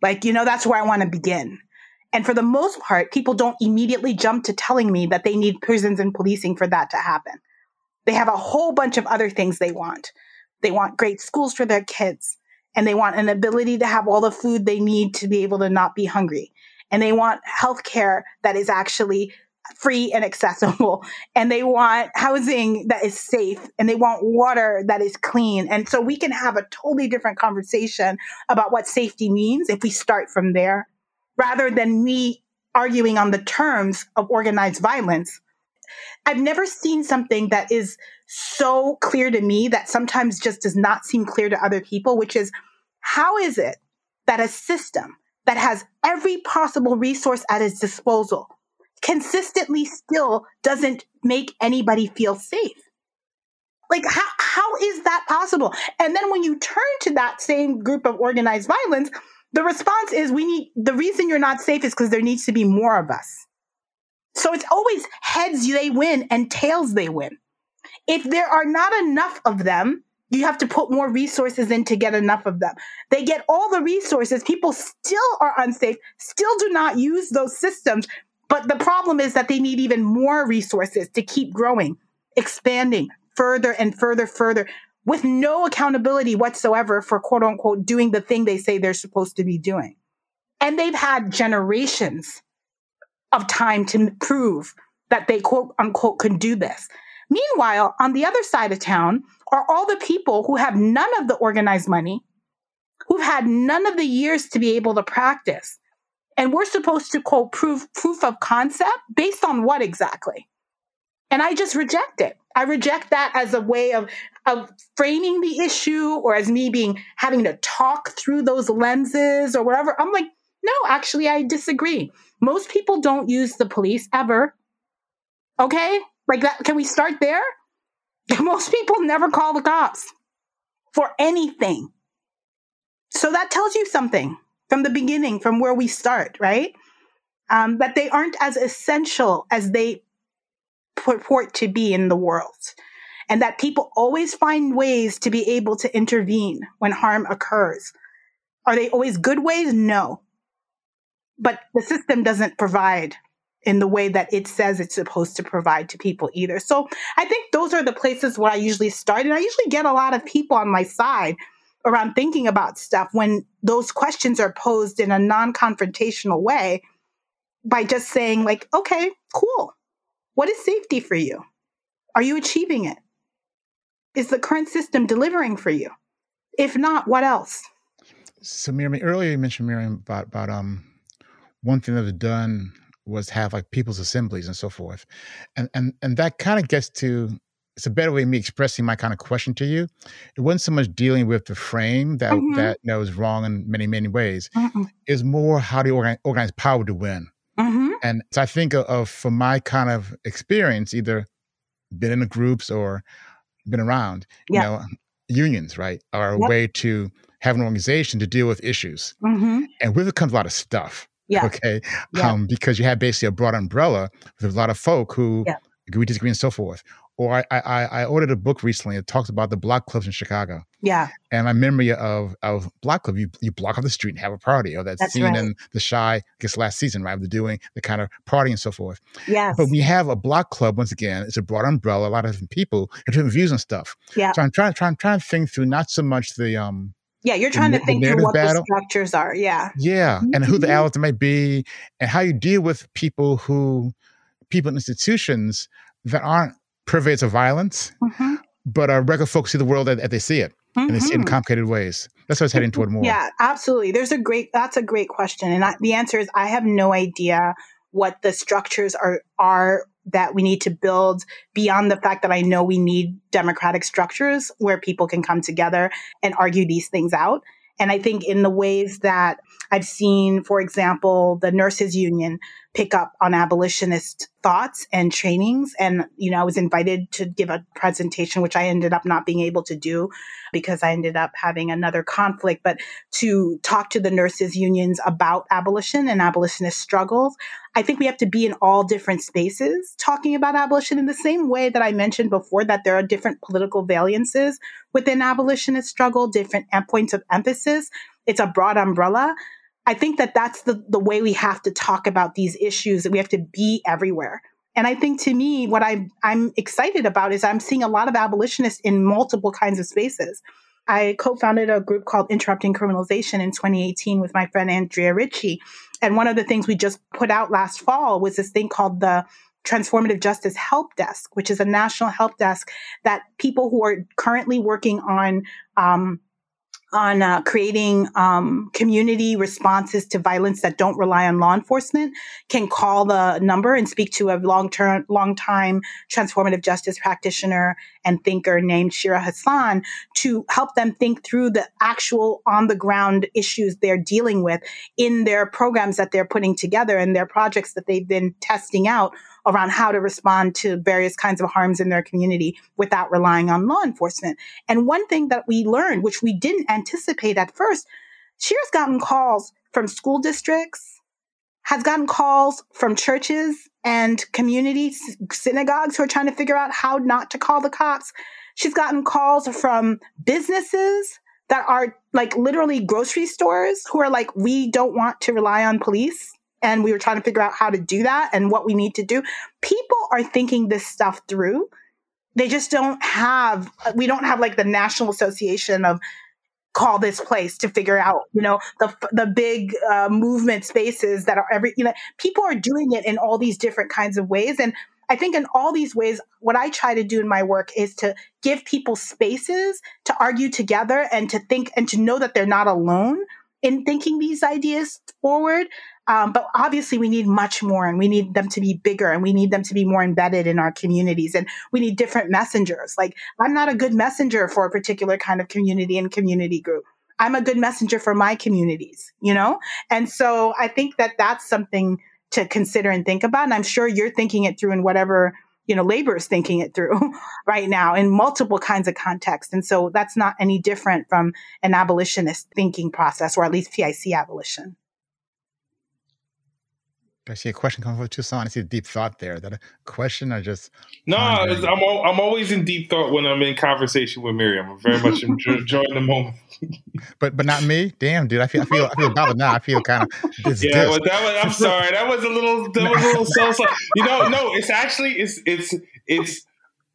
Like, you know, that's where I want to begin. And for the most part, people don't immediately jump to telling me that they need prisons and policing for that to happen. They have a whole bunch of other things they want. They want great schools for their kids, and they want an ability to have all the food they need to be able to not be hungry. And they want health care that is actually free and accessible. And they want housing that is safe and they want water that is clean. And so we can have a totally different conversation about what safety means if we start from there rather than me arguing on the terms of organized violence. I've never seen something that is so clear to me that sometimes just does not seem clear to other people, which is how is it that a system that has every possible resource at its disposal consistently still doesn't make anybody feel safe? Like, how, how is that possible? And then when you turn to that same group of organized violence, the response is we need the reason you're not safe is because there needs to be more of us. So it's always heads they win and tails they win. If there are not enough of them, you have to put more resources in to get enough of them. They get all the resources. People still are unsafe, still do not use those systems. But the problem is that they need even more resources to keep growing, expanding further and further, further with no accountability whatsoever for quote unquote doing the thing they say they're supposed to be doing. And they've had generations of time to prove that they quote unquote can do this. Meanwhile, on the other side of town are all the people who have none of the organized money, who've had none of the years to be able to practice. And we're supposed to quote proof, proof of concept based on what exactly? And I just reject it. I reject that as a way of, of framing the issue or as me being having to talk through those lenses or whatever. I'm like, no, actually, I disagree. Most people don't use the police ever. Okay? Like that, can we start there? Most people never call the cops for anything. So that tells you something from the beginning, from where we start, right? Um, that they aren't as essential as they purport to be in the world. And that people always find ways to be able to intervene when harm occurs. Are they always good ways? No. But the system doesn't provide in the way that it says it's supposed to provide to people either. So I think those are the places where I usually start. And I usually get a lot of people on my side around thinking about stuff when those questions are posed in a non confrontational way by just saying, like, okay, cool. What is safety for you? Are you achieving it? Is the current system delivering for you? If not, what else? So, Mariame, earlier you mentioned Mariame about about um one thing that was done was have like people's assemblies and so forth, and and and that kind of gets to it's a better way of me expressing my kind of question to you. It wasn't so much dealing with the frame that mm-hmm. that, that was wrong in many many ways. Mm-hmm. It's more how do you organize, organize power to win. Mm-hmm. And so I think of, of, from my kind of experience, either been in the groups or been around, you know, unions, right, are a yep. way to have an organization to deal with issues. Mm-hmm. And with it comes a lot of stuff. Yeah. Okay. Yeah. Um, because you have basically a broad umbrella with a lot of folk who yeah. agree, disagree, and so forth or I, I, I ordered a book recently. It talks about the block clubs in Chicago. Yeah. And my memory of of block club, you you block off the street and have a party, or that That's scene right. in The Chi, I guess last season, right? They're doing the kind of party and so forth. Yes. But we have a block club once again. It's a broad umbrella, a lot of different people, different views and stuff. Yeah. So I'm trying, trying, trying to think through not so much the um. Yeah, you're trying the, to think through what battle. the structures are. Yeah. Yeah, mm-hmm. and who the mm-hmm. allies might be, and how you deal with people who, people in institutions that aren't purveyors of violence, mm-hmm. but are regular folks see the world as, as they see it. Mm-hmm. And they see it in mm-hmm. complicated ways. That's what I was heading toward more. Yeah, absolutely. There's a great. That's a great question, and I, the answer is I have no idea what the structures are are that we need to build beyond the fact that I know we need democratic structures where people can come together and argue these things out. And I think in the ways that I've seen, for example, the nurses union pick up on abolitionist thoughts and trainings. And, you know, I was invited to give a presentation, which I ended up not being able to do because I ended up having another conflict, but to talk to the nurses unions about abolition and abolitionist struggles. I think we have to be in all different spaces talking about abolition in the same way that I mentioned before that there are different political valences within abolitionist struggle, different points of emphasis. It's a broad umbrella. I think that that's the, the way we have to talk about these issues that we have to be everywhere. And I think to me, what I, I'm excited about is I'm seeing a lot of abolitionists in multiple kinds of spaces. I co-founded a group called Interrupting Criminalization in 2018 with my friend Andrea Ritchie. And one of the things we just put out last fall was this thing called the Transformative Justice Help Desk, which is a national help desk that people who are currently working on um, on uh, creating um, community responses to violence that don't rely on law enforcement can call the number and speak to a long-term, long-time transformative justice practitioner and thinker named Shira Hassan to help them think through the actual on-the-ground issues they're dealing with in their programs that they're putting together and their projects that they've been testing out around how to respond to various kinds of harms in their community without relying on law enforcement. And one thing that we learned, which we didn't anticipate at first, she has gotten calls from school districts, has gotten calls from churches and community synagogues who are trying to figure out how not to call the cops. She's gotten calls from businesses that are like literally grocery stores who are like, we don't want to rely on police and we were trying to figure out how to do that and what we need to do. People are thinking this stuff through. They just don't have, we don't have like the National Association of call this place to figure out, you know, the, the big uh, movement spaces that are every, you know, people are doing it in all these different kinds of ways. And I think in all these ways, what I try to do in my work is to give people spaces to argue together and to think and to know that they're not alone in thinking these ideas forward. Um, but obviously, we need much more and we need them to be bigger and we need them to be more embedded in our communities. And we need different messengers. Like, I'm not a good messenger for a particular kind of community and community group. I'm a good messenger for my communities, you know? And so I think that that's something to consider and think about. And I'm sure you're thinking it through in whatever, you know, labor is thinking it through right now in multiple kinds of contexts. And so that's not any different from an abolitionist thinking process, or at least PIC abolition. I see a question coming from Toussaint. I see a deep thought there. That a question or just no? I'm I'm always in deep thought when I'm in conversation with Mariame. I'm very much enjoying the moment. but but not me. Damn, dude. I feel I feel I feel bothered now. I feel kind of yeah. Well, that was, I'm sorry. That was a little that was a little so so. You know, no. It's actually it's it's it's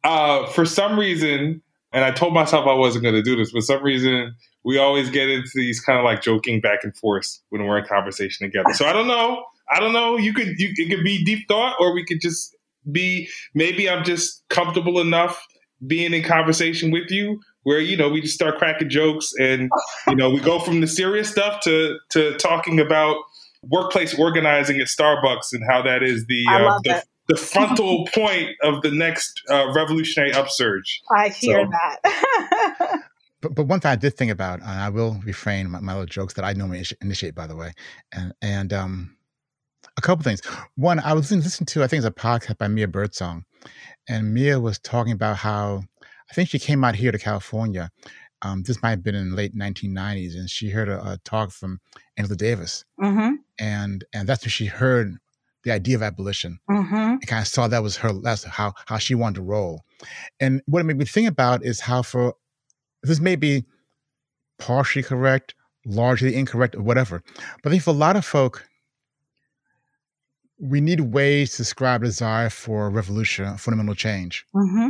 uh for some reason, and I told myself I wasn't going to do this. For some reason, we always get into these kind of like joking back and forth when we're in conversation together. So I don't know. I don't know. You could you it could be deep thought, or we could just be maybe I'm just comfortable enough being in conversation with you where you know we just start cracking jokes and you know we go from the serious stuff to to talking about workplace organizing at Starbucks and how that is the uh, the, the, frontal point of the next uh, revolutionary upsurge. I hear so. that. but, but one thing I did think about, and I will refrain my, my little jokes that I normally initiate, by the way, and and um, a couple things. One, I was listening to, I think it's a podcast by Mia Birdsong, and Mia was talking about how I think she came out here to California. Um, this might have been in the late 1990s, and she heard a, a talk from Angela Davis, mm-hmm. and and that's when she heard the idea of abolition, mm-hmm. and kind of saw that was her that's how how she wanted to roll. And what it made me think about is how for this may be partially correct, largely incorrect, or whatever, but I think for a lot of folk, we need ways to describe desire for revolution, fundamental change. Mm-hmm.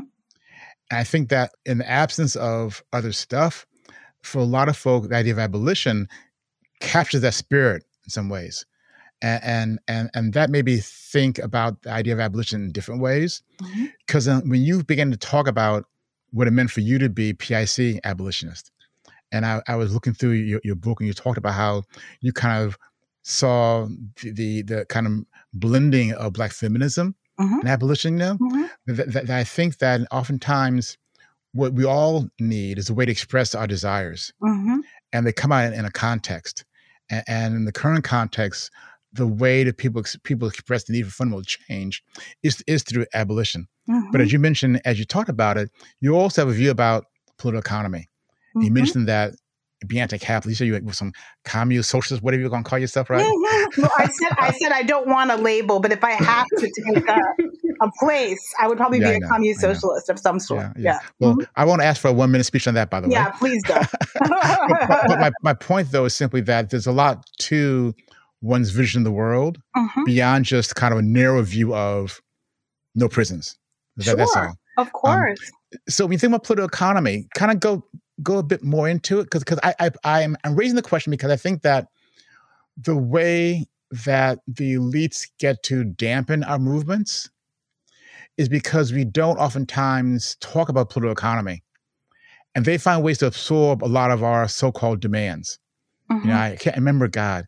And I think that in the absence of other stuff, for a lot of folk, the idea of abolition captures that spirit in some ways. And, and and and that made me think about the idea of abolition in different ways. Because mm-hmm. when you began to talk about what it meant for you to be PIC abolitionist, and I, I was looking through your, your book and you talked about how you kind of saw the, the, the kind of blending of black feminism mm-hmm. and abolition now mm-hmm. that, that, that, I think that oftentimes what we all need is a way to express our desires mm-hmm. and they come out in, in a context and, and, in the current context the way that people people express the need for fundamental change is is through abolition but as mm-hmm. you mentioned as you talked about it you also have a view about political economy you mm-hmm. mentioned that be anti-capitalist. You said you were some communist, socialist, whatever you're gonna call yourself, right? no, I said I said I don't want a label, but if I have to take a a place. I would probably Yeah, be I a know, communist socialist of some sort. Yeah. Well, I won't ask for a one minute speech on that, by the way. Yeah, please do. but, but my, my point though is simply that there's a lot to one's vision of the world Mhm. beyond just kind of a narrow view of no prisons. That- That's Sure. all. Of course. So when you think about political economy, kind of go go a bit more into it because because I, I I'm I'm raising the question because I think that the way that the elites get to dampen our movements is because we don't oftentimes talk about political economy, and they find ways to absorb a lot of our so-called demands. You know, Mhm. I can't remember, God,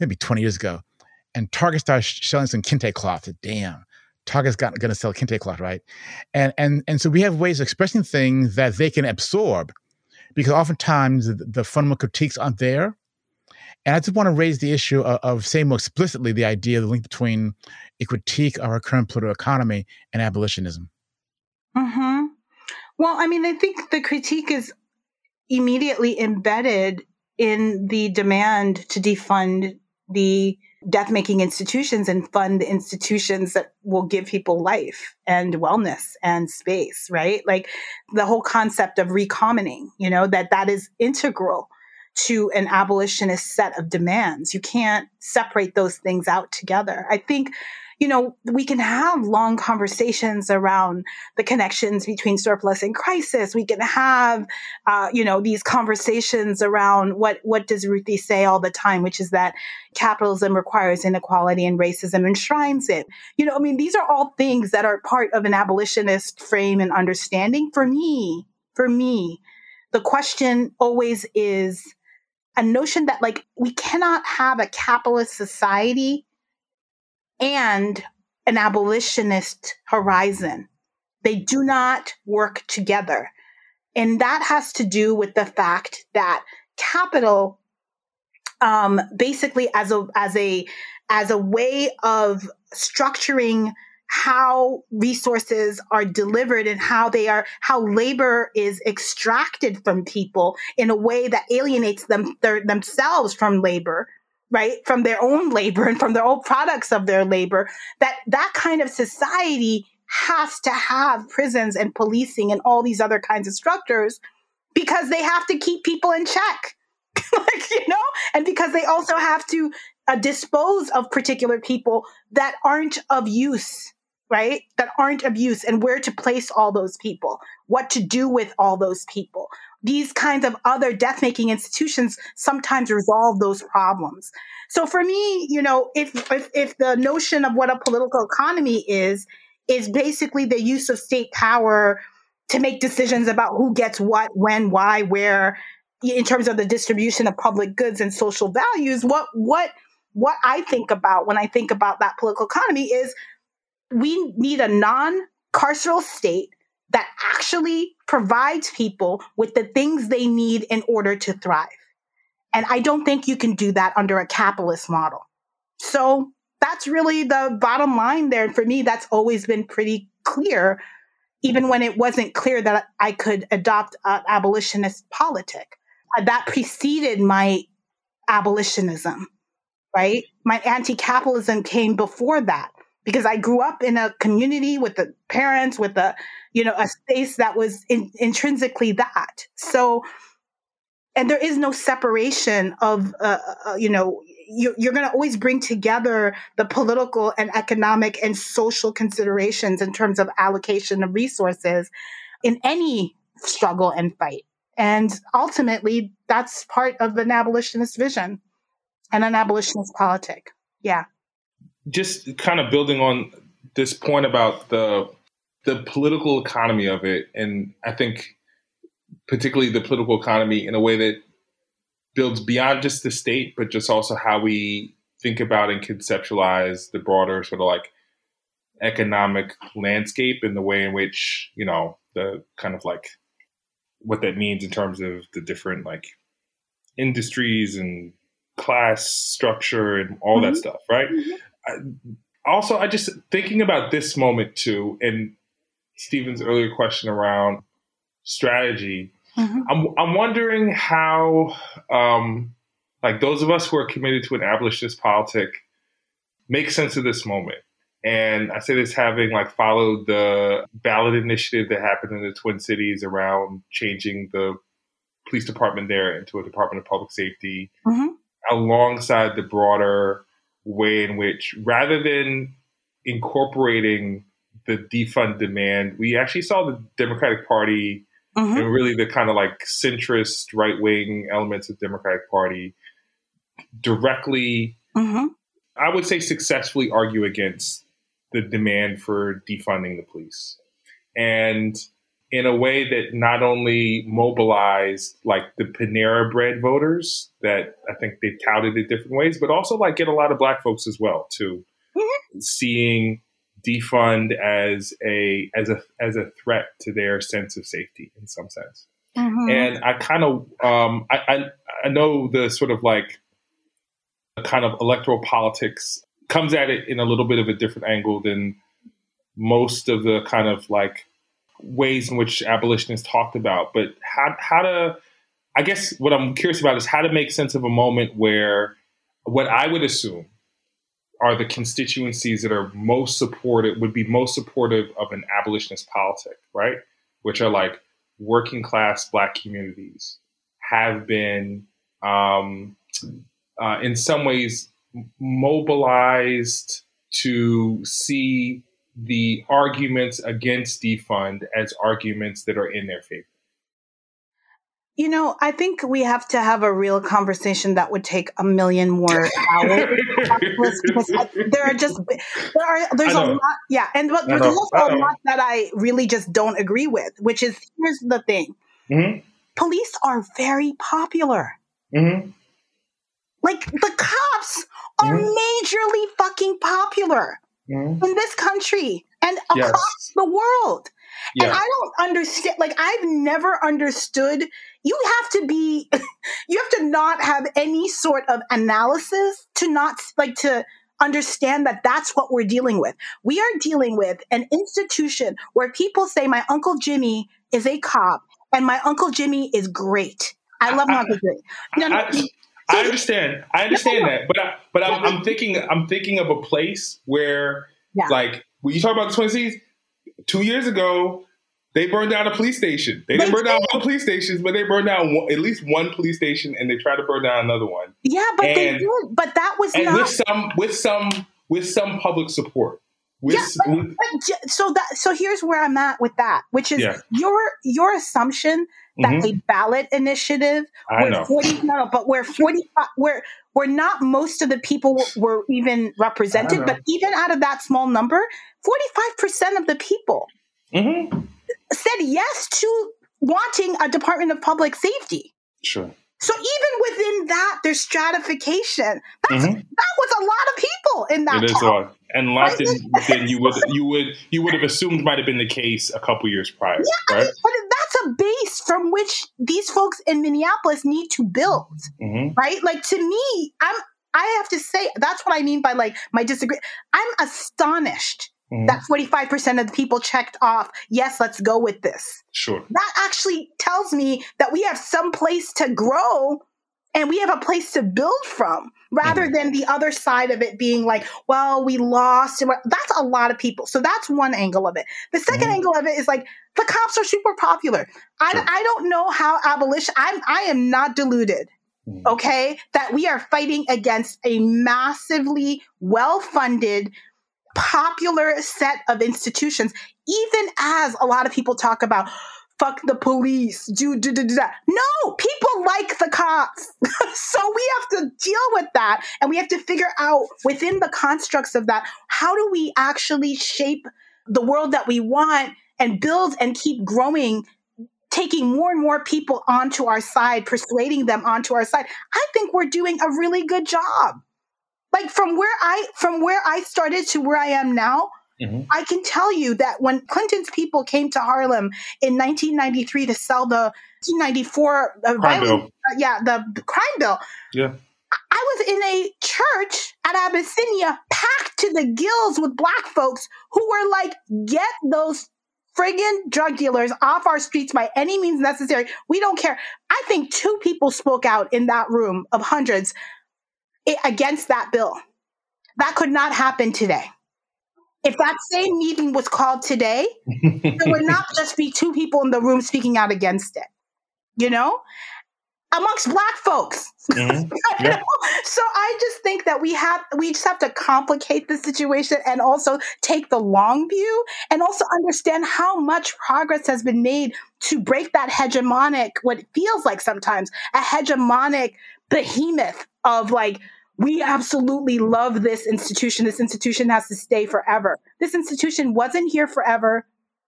maybe 20 years ago. And Target started selling some kente cloth. Damn, Target's got, gonna sell kente cloth, right? And and and so we have ways of expressing things that they can absorb because oftentimes the, the fundamental critiques aren't there. And I just want to raise the issue of, of saying more explicitly the idea, the link between a critique of our current political economy and abolitionism. hmm Well, I mean, I think the critique is immediately embedded in the demand to defund the death making institutions and fund institutions that will give people life and wellness and space, right? Like the whole concept of recommoning, you know, that that is integral to an abolitionist set of demands. You can't separate those things out together. I think, you know, we can have long conversations around the connections between surplus and crisis. We can have, uh, you know, these conversations around what what does Ruthie say all the time, which is that capitalism requires inequality and racism enshrines it. You know, I mean, these are all things that are part of an abolitionist frame and understanding. For me, for me, the question always is a notion that like we cannot have a capitalist society and an abolitionist horizon. They do not work together. And that has to do with the fact that capital um, basically as a as a as a way of structuring how resources are delivered and how they are how labor is extracted from people in a way that alienates them their, themselves from labor right from their own labor and from their own products of their labor that that kind of society has to have prisons and policing and all these other kinds of structures because they have to keep people in check like you know? And because they also have to uh, dispose of particular people that aren't of use right? That aren't of use and where to place all those people what to do with all those people these kinds of other death making institutions sometimes resolve those problems. So for me you know if, if if the notion of what a political economy is is basically the use of state power to make decisions about who gets what when why where in terms of the distribution of public goods and social values what what what i think about when i think about that political economy is we need a non-carceral state that actually provides people with the things they need in order to thrive. And i don't think you can do that under a capitalist model. So that's really the bottom line there and for me. That's always been pretty clear even when it wasn't clear that i could adopt an abolitionist politic. Uh, that preceded my abolitionism, right? My anti capitalism came before that because I grew up in a community with the parents, with a, you know, a space that was in, intrinsically that. So, and there is no separation of, uh, uh, you know, you're, you're going to always bring together the political and economic and social considerations in terms of allocation of resources in any struggle and fight. And ultimately, that's part of an abolitionist vision and an abolitionist politic. Yeah. Just kind of building on this point about the the political economy of it, and I think particularly the political economy in a way that builds beyond just the state, but just also how we think about and conceptualize the broader sort of like economic landscape and the way in which you know the kind of like what that means in terms of the different like industries and class structure and all Mhm. that stuff, right? I, also, I just thinking about this moment too, and Steven's earlier question around strategy. Mhm. I'm I'm wondering how, um, like those of us who are committed to an abolitionist politic, make sense of this moment. And I say this having like followed the ballot initiative that happened in the Twin Cities around changing the police department there into a Department of Public Safety, Mhm. alongside the broader way in which, rather than incorporating the defund demand, we actually saw the Democratic Party Mhm. and really the kind of like centrist right wing elements of the Democratic Party directly, Mhm. I would say, successfully argue against the demand for defunding the police. And in a way that not only mobilized like the Panera Bread voters that I think they touted it different ways, but also like get a lot of black folks as well too, seeing defund as a as a as a threat to their sense of safety in some sense. Mhm. And I kind of um, I, I I know the sort of like the kind of electoral politics comes at it in a little bit of a different angle than most of the kind of like ways in which abolitionists talked about. But how how to I guess what I'm curious about is how to make sense of a moment where what I would assume are the constituencies that are most supportive would be most supportive of an abolitionist politic, right? Which are like working class black communities have been um, uh, in some ways mobilized to see the arguments against defund as arguments that are in their favor. You know, I think we have to have a real conversation that would take a million more hours. because there are just there are there's a lot yeah and but there's also a lot that i really just don't agree with which is here's the thing Mhm. police are very popular Mhm. like the cops are Mhm. majorly fucking popular Mhm. in this country and across Yes. the world and I don't understand. Like I've never understood. You have to be, you have to not have any sort of analysis to not like to understand that that's what we're dealing with. We are dealing with an institution where people say my uncle Jimmy is a cop and my uncle Jimmy is great. I love my I- uncle Jimmy. No, no, I, I understand. I understand that, but I, but I'm, I'm thinking I'm thinking of a place where, Yeah. like, when you talk about the Twin Cities, two years ago, they burned down a police station. They didn't They burn down all the police stations, but they burned down one, at least one police station, and they tried to burn down another one, yeah, but they and- did. But that was and not. with some with some with some public support. With, Yeah, but- with- but so that so here's where I'm at with that, which is Yeah. your your assumption that Mhm. a ballot initiative I where know. 40 no, but where 40 where where not most of the people were, even represented but even out of that small number 45% of the people Mhm. said yes to wanting a department of public safety Sure. So even within that there's stratification that's Mhm. that was a lot of people in that It is and a lot Right? than, than you would you would you would have assumed might have been the case a couple years prior, I right? mean, but that's a base from which these folks in Minneapolis need to build. hmm right? Like to me, I'm I have to say that's what I mean by like my disagree. I'm astonished Mhm. that 45% of the people checked off, yes, let's go with this. Sure. That actually tells me that we have some place to grow and we have a place to build from rather than the other side of it being like, well, we lost. and That's a lot of people. So that's one angle of it. The 2nd Mhm. angle of it is like the cops are super popular. I, Sure. I don't know how abolition, I'm, I am not deluded Mhm. okay, that we are fighting against a massively well funded, popular set of institutions, even as a lot of people talk about. Fuck the police. Do do do do that. No, people like the cops, so we have to deal with that, and we have to figure out within the constructs of that how do we actually shape the world that we want and build and keep growing taking more and more people onto our side, persuading them onto our side. I think we're doing a really good job. Like from where I from where I started to where I am now, Mhm. I can tell you that when Clinton's people came to Harlem in 1993 to sell the 1994 uh, Crime violence- bill. uh, yeah, the, the crime bill. Yeah. I was in a church at Abyssinia packed to the gills with black folks who were like, get those friggin' drug dealers off our streets by any means necessary. We don't care. I think two people spoke out in that room of hundreds against that bill. That could not happen today. if that same meeting was called today, there would not just be two people in the room speaking out against it. You know? Amongst black folks. Mm-hmm. Yeah. so I just think that we have we just have to complicate the situation and also take the long view and also understand how much progress has been made to break that hegemonic, what feels like sometimes a hegemonic behemoth of like we absolutely love this institution. This institution has to stay forever. This institution wasn't here forever.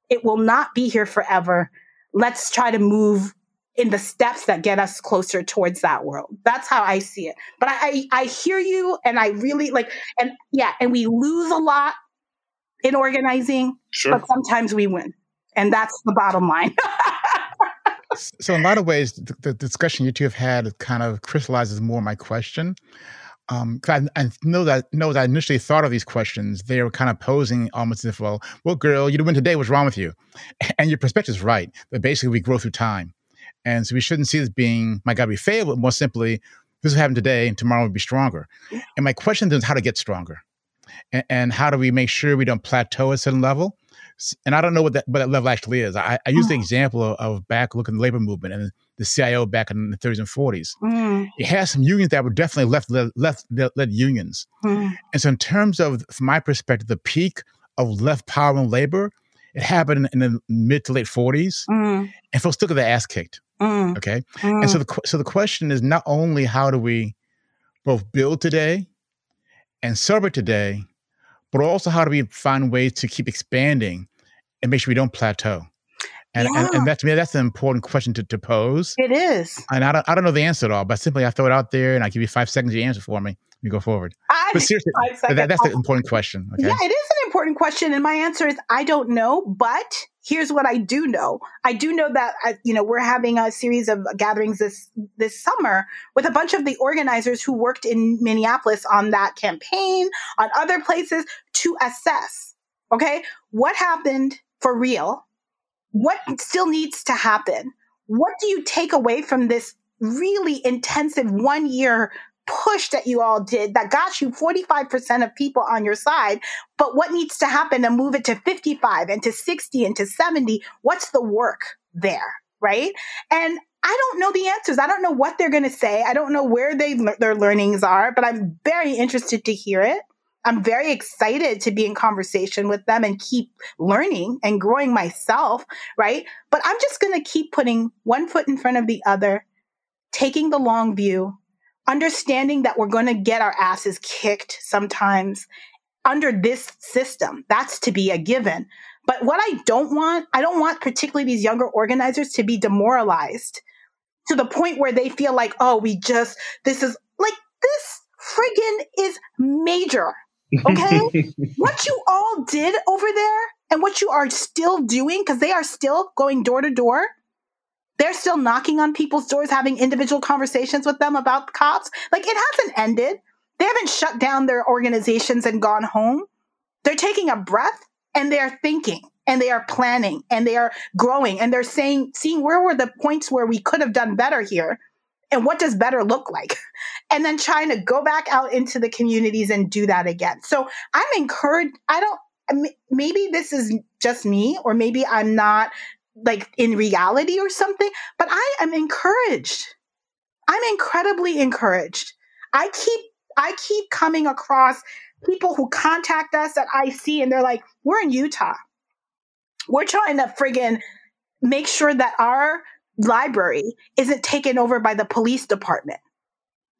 It will not be here forever. Let's try to move in the steps that get us closer towards that world. That's how I see it. But I, I, I hear you and I really like, and yeah, and we lose a lot in organizing, sure. but sometimes we win. And that's the bottom line. so in a lot of ways, the, the, discussion you two have had kind of crystallizes more my question um, I, I, know that know that I initially thought of these questions, they were kind of posing almost as if, well, well, girl, you didn't win today. What's wrong with you? And your perspective is right. That basically we grow through time, and so we shouldn't see this being, my God, we failed. But more simply, this will happen today, and tomorrow will be stronger. And my question then is how to get stronger, and, and how do we make sure we don't plateau at a certain level? And I don't know what that what that level actually is. I, I use the example of, of back looking the labor movement and the CIO back in the 30s and 40s. Mm. You had some unions that were definitely left left led unions. Mm. And so, in terms of, from my perspective, the peak of left power and labor, it happened in, the mid to late 40s, mm. and folks took their ass kicked. Mm. Okay, and so mm. the so the question is not only how do we both build today and celebrate today, but also how do we find ways to keep expanding and make sure we don't plateau. And, yeah. and, and that to me, that's an important question to, to pose. It is. And I don't, I don't know the answer at all, but simply I throw it out there and I give you five seconds to answer for me. You go forward. I, but seriously, that, that's the important question. Okay? Yeah, it is important question. And my answer is I don't know, but here's what I do know. I do know that, uh, you know, we're having a series of gatherings this, this summer with a bunch of the organizers who worked in Minneapolis on that campaign, on other places to assess, okay, what happened for real what still needs to happen? What do you take away from this really intensive one year push that you all did that got you 45% of people on your side? But what needs to happen to move it to 55 and to 60 and to 70? What's the work there? Right. And I don't know the answers. I don't know what they're going to say. I don't know where they, their learnings are, but I'm very interested to hear it. I'm very excited to be in conversation with them and keep learning and growing myself, right? But I'm just going to keep putting one foot in front of the other, taking the long view, understanding that we're going to get our asses kicked sometimes under this system. That's to be a given. But what I don't want, I don't want particularly these younger organizers to be demoralized to the point where they feel like, oh, we just, this is like, this friggin' is major. Okay. what you all did over there and what you are still doing, because they are still going door to door. They're still knocking on people's doors, having individual conversations with them about the cops. Like it hasn't ended. They haven't shut down their organizations and gone home. They're taking a breath and they're thinking and they are planning and they are growing and they're saying, seeing where were the points where we could have done better here and what does better look like? And then trying to go back out into the communities and do that again. So I'm encouraged. I don't, maybe this is just me, or maybe I'm not like in reality or something, but I am encouraged. I'm incredibly encouraged. I keep, I keep coming across people who contact us at IC and they're like, we're in Utah. We're trying to friggin' make sure that our library isn't taken over by the police department.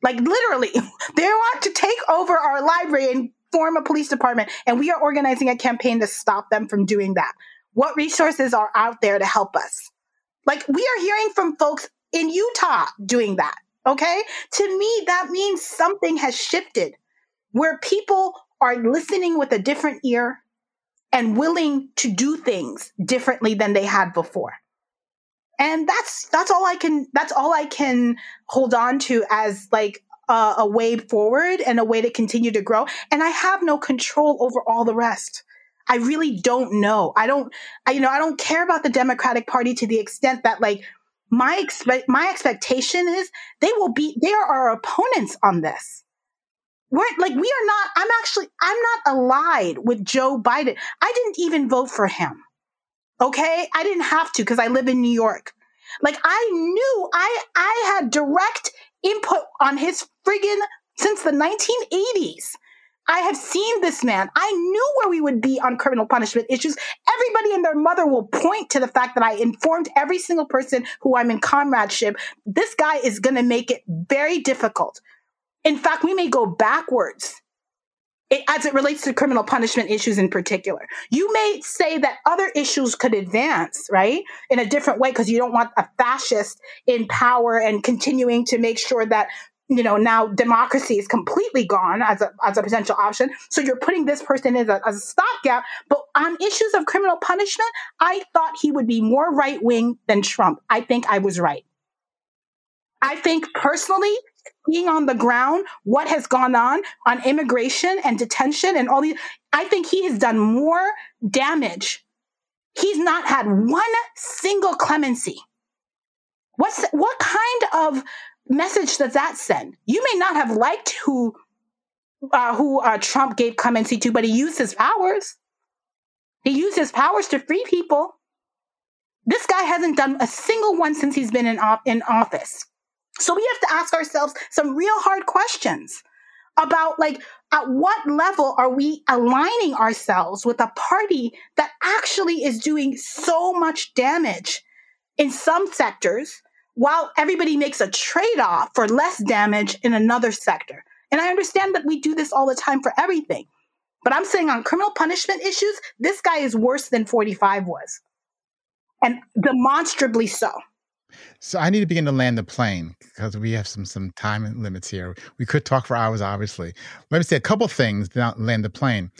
Like literally, they want to take over our library and form a police department. And we are organizing a campaign to stop them from doing that. What resources are out there to help us? Like we are hearing from folks in Utah doing that. Okay. To me, that means something has shifted where people are listening with a different ear and willing to do things differently than they had before and that's that's all i can that's all i can hold on to as like a, a way forward and a way to continue to grow and i have no control over all the rest i really don't know. I don't I, you know i don't care about the democratic party to the extent that like my expect my expectation is they will be they are our opponents on this. We're like we are not i'm actually i'm not allied with joe biden. I didn't even vote for him okay? I didn't have to because i live in new york. Like i knew i i had direct input on his friggin since the 1980s I have seen this man. I knew where we would be on criminal punishment issues. Everybody and their mother will point to the fact that I informed every single person who I'm in comradeship. This guy is going to make it very difficult in fact, we may go backwards it, as it relates to criminal punishment issues in particular. You may say that other issues could advance, right, in a different way because you don't want a fascist in power and continuing to make sure that you know now democracy is completely gone as a as a potential option. So you're putting this person in as a, a stopgap. But on issues of criminal punishment, I thought he would be more right wing than Trump. I think I was right. I think personally, being on the ground, what has gone on on immigration and detention and all these, I think he has done more damage. He's not had one single clemency. What's what kind of message does that send? You may not have liked who uh, who uh, Trump gave clemency to, but he used his powers. He used his powers to free people. This guy hasn't done a single one since he's been in, in office. So we have to ask ourselves some real hard questions about like at what level are we aligning ourselves with a party that actually is doing so much damage in some sectors while everybody makes a trade-off for less damage in another sector. And I understand that we do this all the time for everything. But I'm saying on criminal punishment issues, this guy is worse than 45 was. And demonstrably so. So I need to begin to land the plane because we have some some time limits here. We could talk for hours, obviously. Let me say a couple things to land the plane.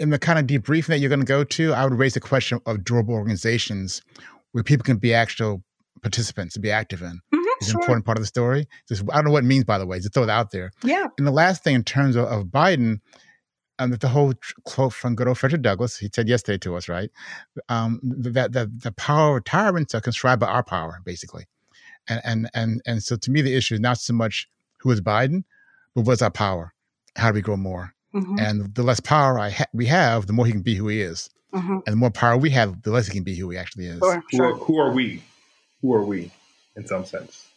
In the kind of debriefing that you're going to go to, I would raise the question of durable organizations where people can be actual participants to be active in. Mm-hmm, it's sure. an important part of the story. Just, I don't know what it means, by the way, just throw it out there. Yeah. And the last thing in terms of, of Biden, um, that the whole quote from good old Frederick Douglass, he said yesterday to us, right? Um, that the, the power of retirement are conscribed by our power, basically. And, and, and, and so to me, the issue is not so much who is Biden, but what's our power? How do we grow more? Mm-hmm. And the less power I ha- we have, the more he can be who he is. Mm-hmm. And the more power we have, the less he can be who he actually is. Sure, sure. Who, are, who, are, we? Who are we, in some sense?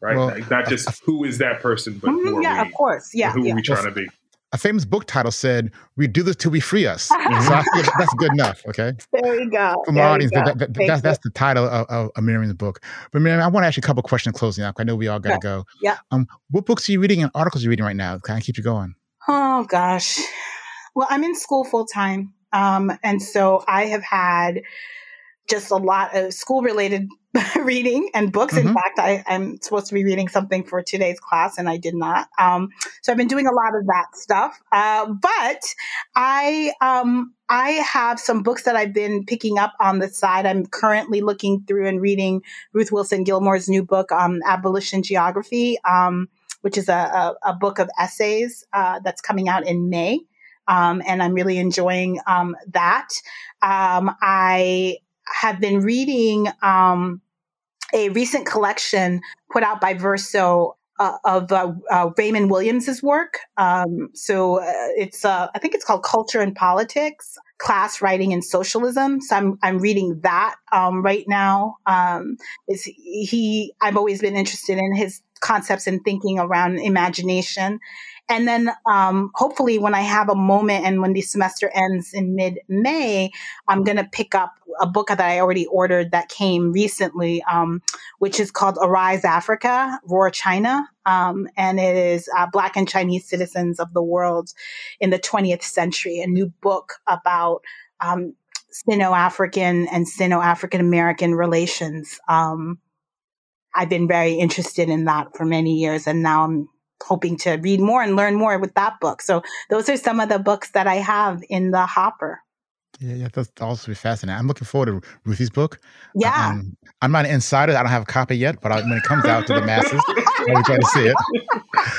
Right? Well, like not just who is that person, but mm-hmm, yeah, we? of course, yeah. Who yeah. are we trying to be? a famous book title said, "We do this till we free us." so that's good enough. Okay. There you go. From our audience, that, that, that's, that's the title of, of, of Mariame's book. But Mariame, I want to ask you a couple questions closing up. I know we all got to go. Yeah. Um, what books are you reading and articles are you reading right now? Kind of keep you going. Oh gosh. Well, I'm in school full time, um, and so I have had just a lot of school related reading and books. Mm-hmm. In fact, I, am supposed to be reading something for today's class and I did not. Um, so I've been doing a lot of that stuff. Uh, but I, um, I have some books that I've been picking up on the side. I'm currently looking through and reading Ruth Wilson Gilmore's new book, um, Abolition Geography, um, which is a, a, a, book of essays uh, that's coming out in May. Um, and I'm really enjoying um, that. Um, I have been reading um, a recent collection put out by Verso uh, of uh, uh, Raymond Williams's work. Um, so uh, it's uh, I think it's called Culture and Politics, Class Writing and Socialism. So I'm I'm reading that um, right now. Um, is he? I've always been interested in his concepts and thinking around imagination and then um, hopefully, when I have a moment and when the semester ends in mid May, I'm going to pick up a book that I already ordered that came recently, um, which is called Arise Africa, Roar China. Um, and it is uh, Black and Chinese citizens of the world in the 20th century, a new book about um, Sino African and Sino African American relations. Um, I've been very interested in that for many years, and now I'm hoping to read more and learn more with that book. So those are some of the books that I have in the hopper. Yeah, yeah, that's also fascinating. I'm looking forward to Ruthie's book. Yeah, um, I'm not an insider. I don't have a copy yet, but I, when it comes out to the masses, I'll try to see it.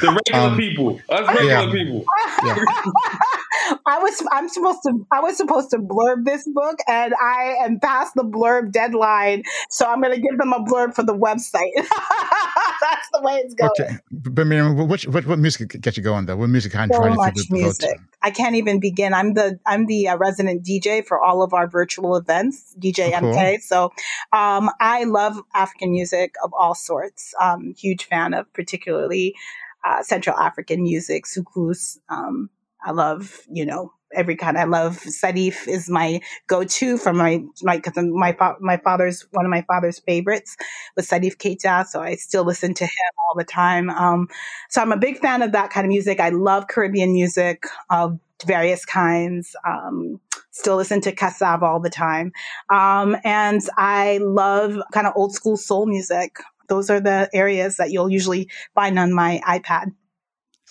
The regular um, people, us regular yeah. people. Yeah. I was I'm supposed to I was supposed to blurb this book and I am past the blurb deadline, so I'm going to give them a blurb for the website. That's the way it's going. Okay, but Mariame, what, what what music gets you going though? What music kind so of much music. I can't even begin. I'm the I'm the uh, resident DJ for all of our virtual events, DJ oh, cool. MK. So um, I love African music of all sorts. Um, huge fan of particularly uh, Central African music, soukous. Um, I love, you know, every kind. I love Salif is my go-to from my my because my my father's one of my father's favorites was Salif Keita, so I still listen to him all the time. Um, so I'm a big fan of that kind of music. I love Caribbean music of various kinds. Um, still listen to Kassav all the time, um, and I love kind of old school soul music. Those are the areas that you'll usually find on my iPad.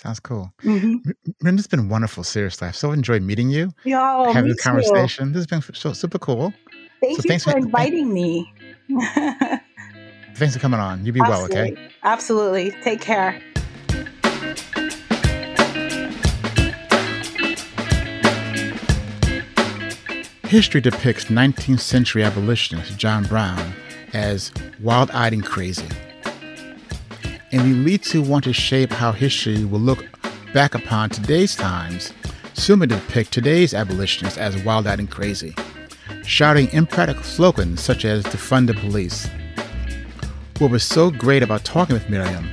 Sounds cool. Mm-hmm. It's been wonderful. Seriously, I've so enjoyed meeting you. Yo, having this conversation. Too. This has been so super cool. Thank so you for, for inviting me. thanks for coming on. You be Absolutely. well, okay? Absolutely. Take care. History depicts 19th century abolitionist John Brown as wild eyed and crazy and elites who want to shape how history will look back upon today's times soon depict today's abolitionists as wild-eyed and crazy, shouting impractical slogans such as defund the police. What was so great about talking with Mariame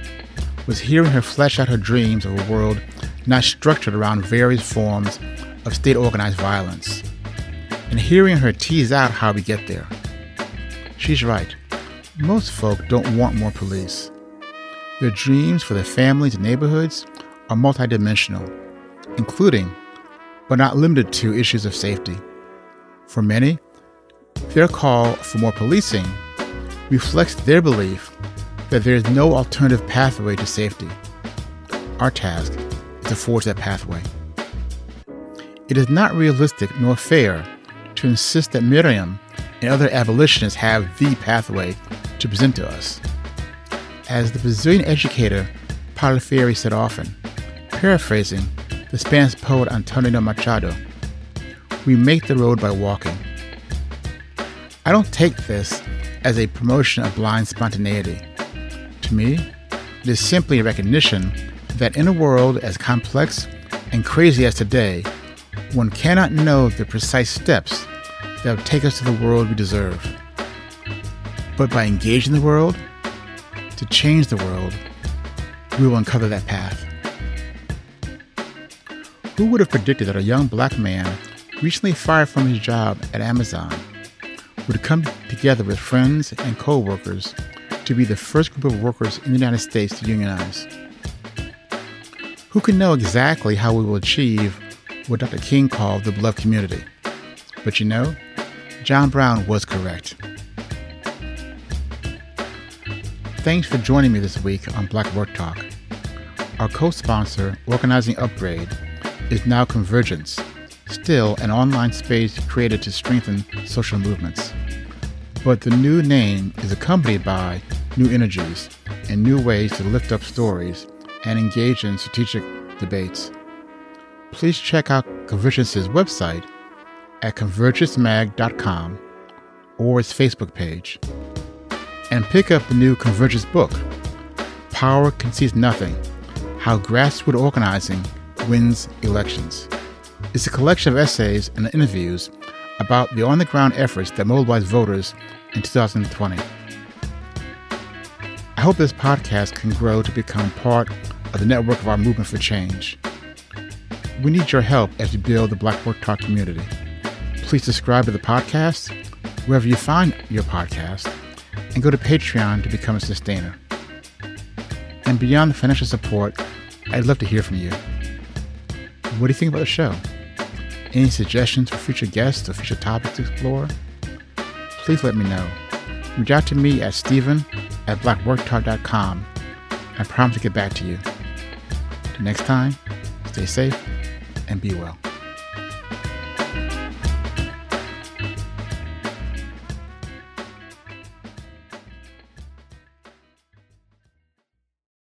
was hearing her flesh out her dreams of a world not structured around various forms of state-organized violence, and hearing her tease out how we get there. She's right. Most folk don't want more police. Their dreams for their families and neighborhoods are multidimensional, including, but not limited to, issues of safety. For many, their call for more policing reflects their belief that there is no alternative pathway to safety. Our task is to forge that pathway. It is not realistic nor fair to insist that Mariame and other abolitionists have the pathway to present to us. As the Brazilian educator Paulo Freire said often, paraphrasing the Spanish poet Antonio Machado, we make the road by walking. I don't take this as a promotion of blind spontaneity. To me, it is simply a recognition that in a world as complex and crazy as today, one cannot know the precise steps that will take us to the world we deserve. But by engaging the world, to change the world, we will uncover that path. Who would have predicted that a young black man recently fired from his job at Amazon would come together with friends and co workers to be the first group of workers in the United States to unionize? Who can know exactly how we will achieve what Dr. King called the beloved community? But you know, John Brown was correct. Thanks for joining me this week on Black Work Talk. Our co sponsor, Organizing Upgrade, is now Convergence, still an online space created to strengthen social movements. But the new name is accompanied by new energies and new ways to lift up stories and engage in strategic debates. Please check out Convergence's website at convergencemag.com or its Facebook page and pick up the new Convergence book, Power Concedes Nothing How Grassroots Organizing Wins Elections. It's a collection of essays and interviews about the on the ground efforts that mobilized voters in 2020. I hope this podcast can grow to become part of the network of our movement for change. We need your help as we build the Black Work Talk community. Please subscribe to the podcast wherever you find your podcast and go to Patreon to become a sustainer. And beyond the financial support, I'd love to hear from you. What do you think about the show? Any suggestions for future guests or future topics to explore? Please let me know. Reach out to me at steven at blackworktalk.com. I promise to get back to you. Till next time, stay safe and be well.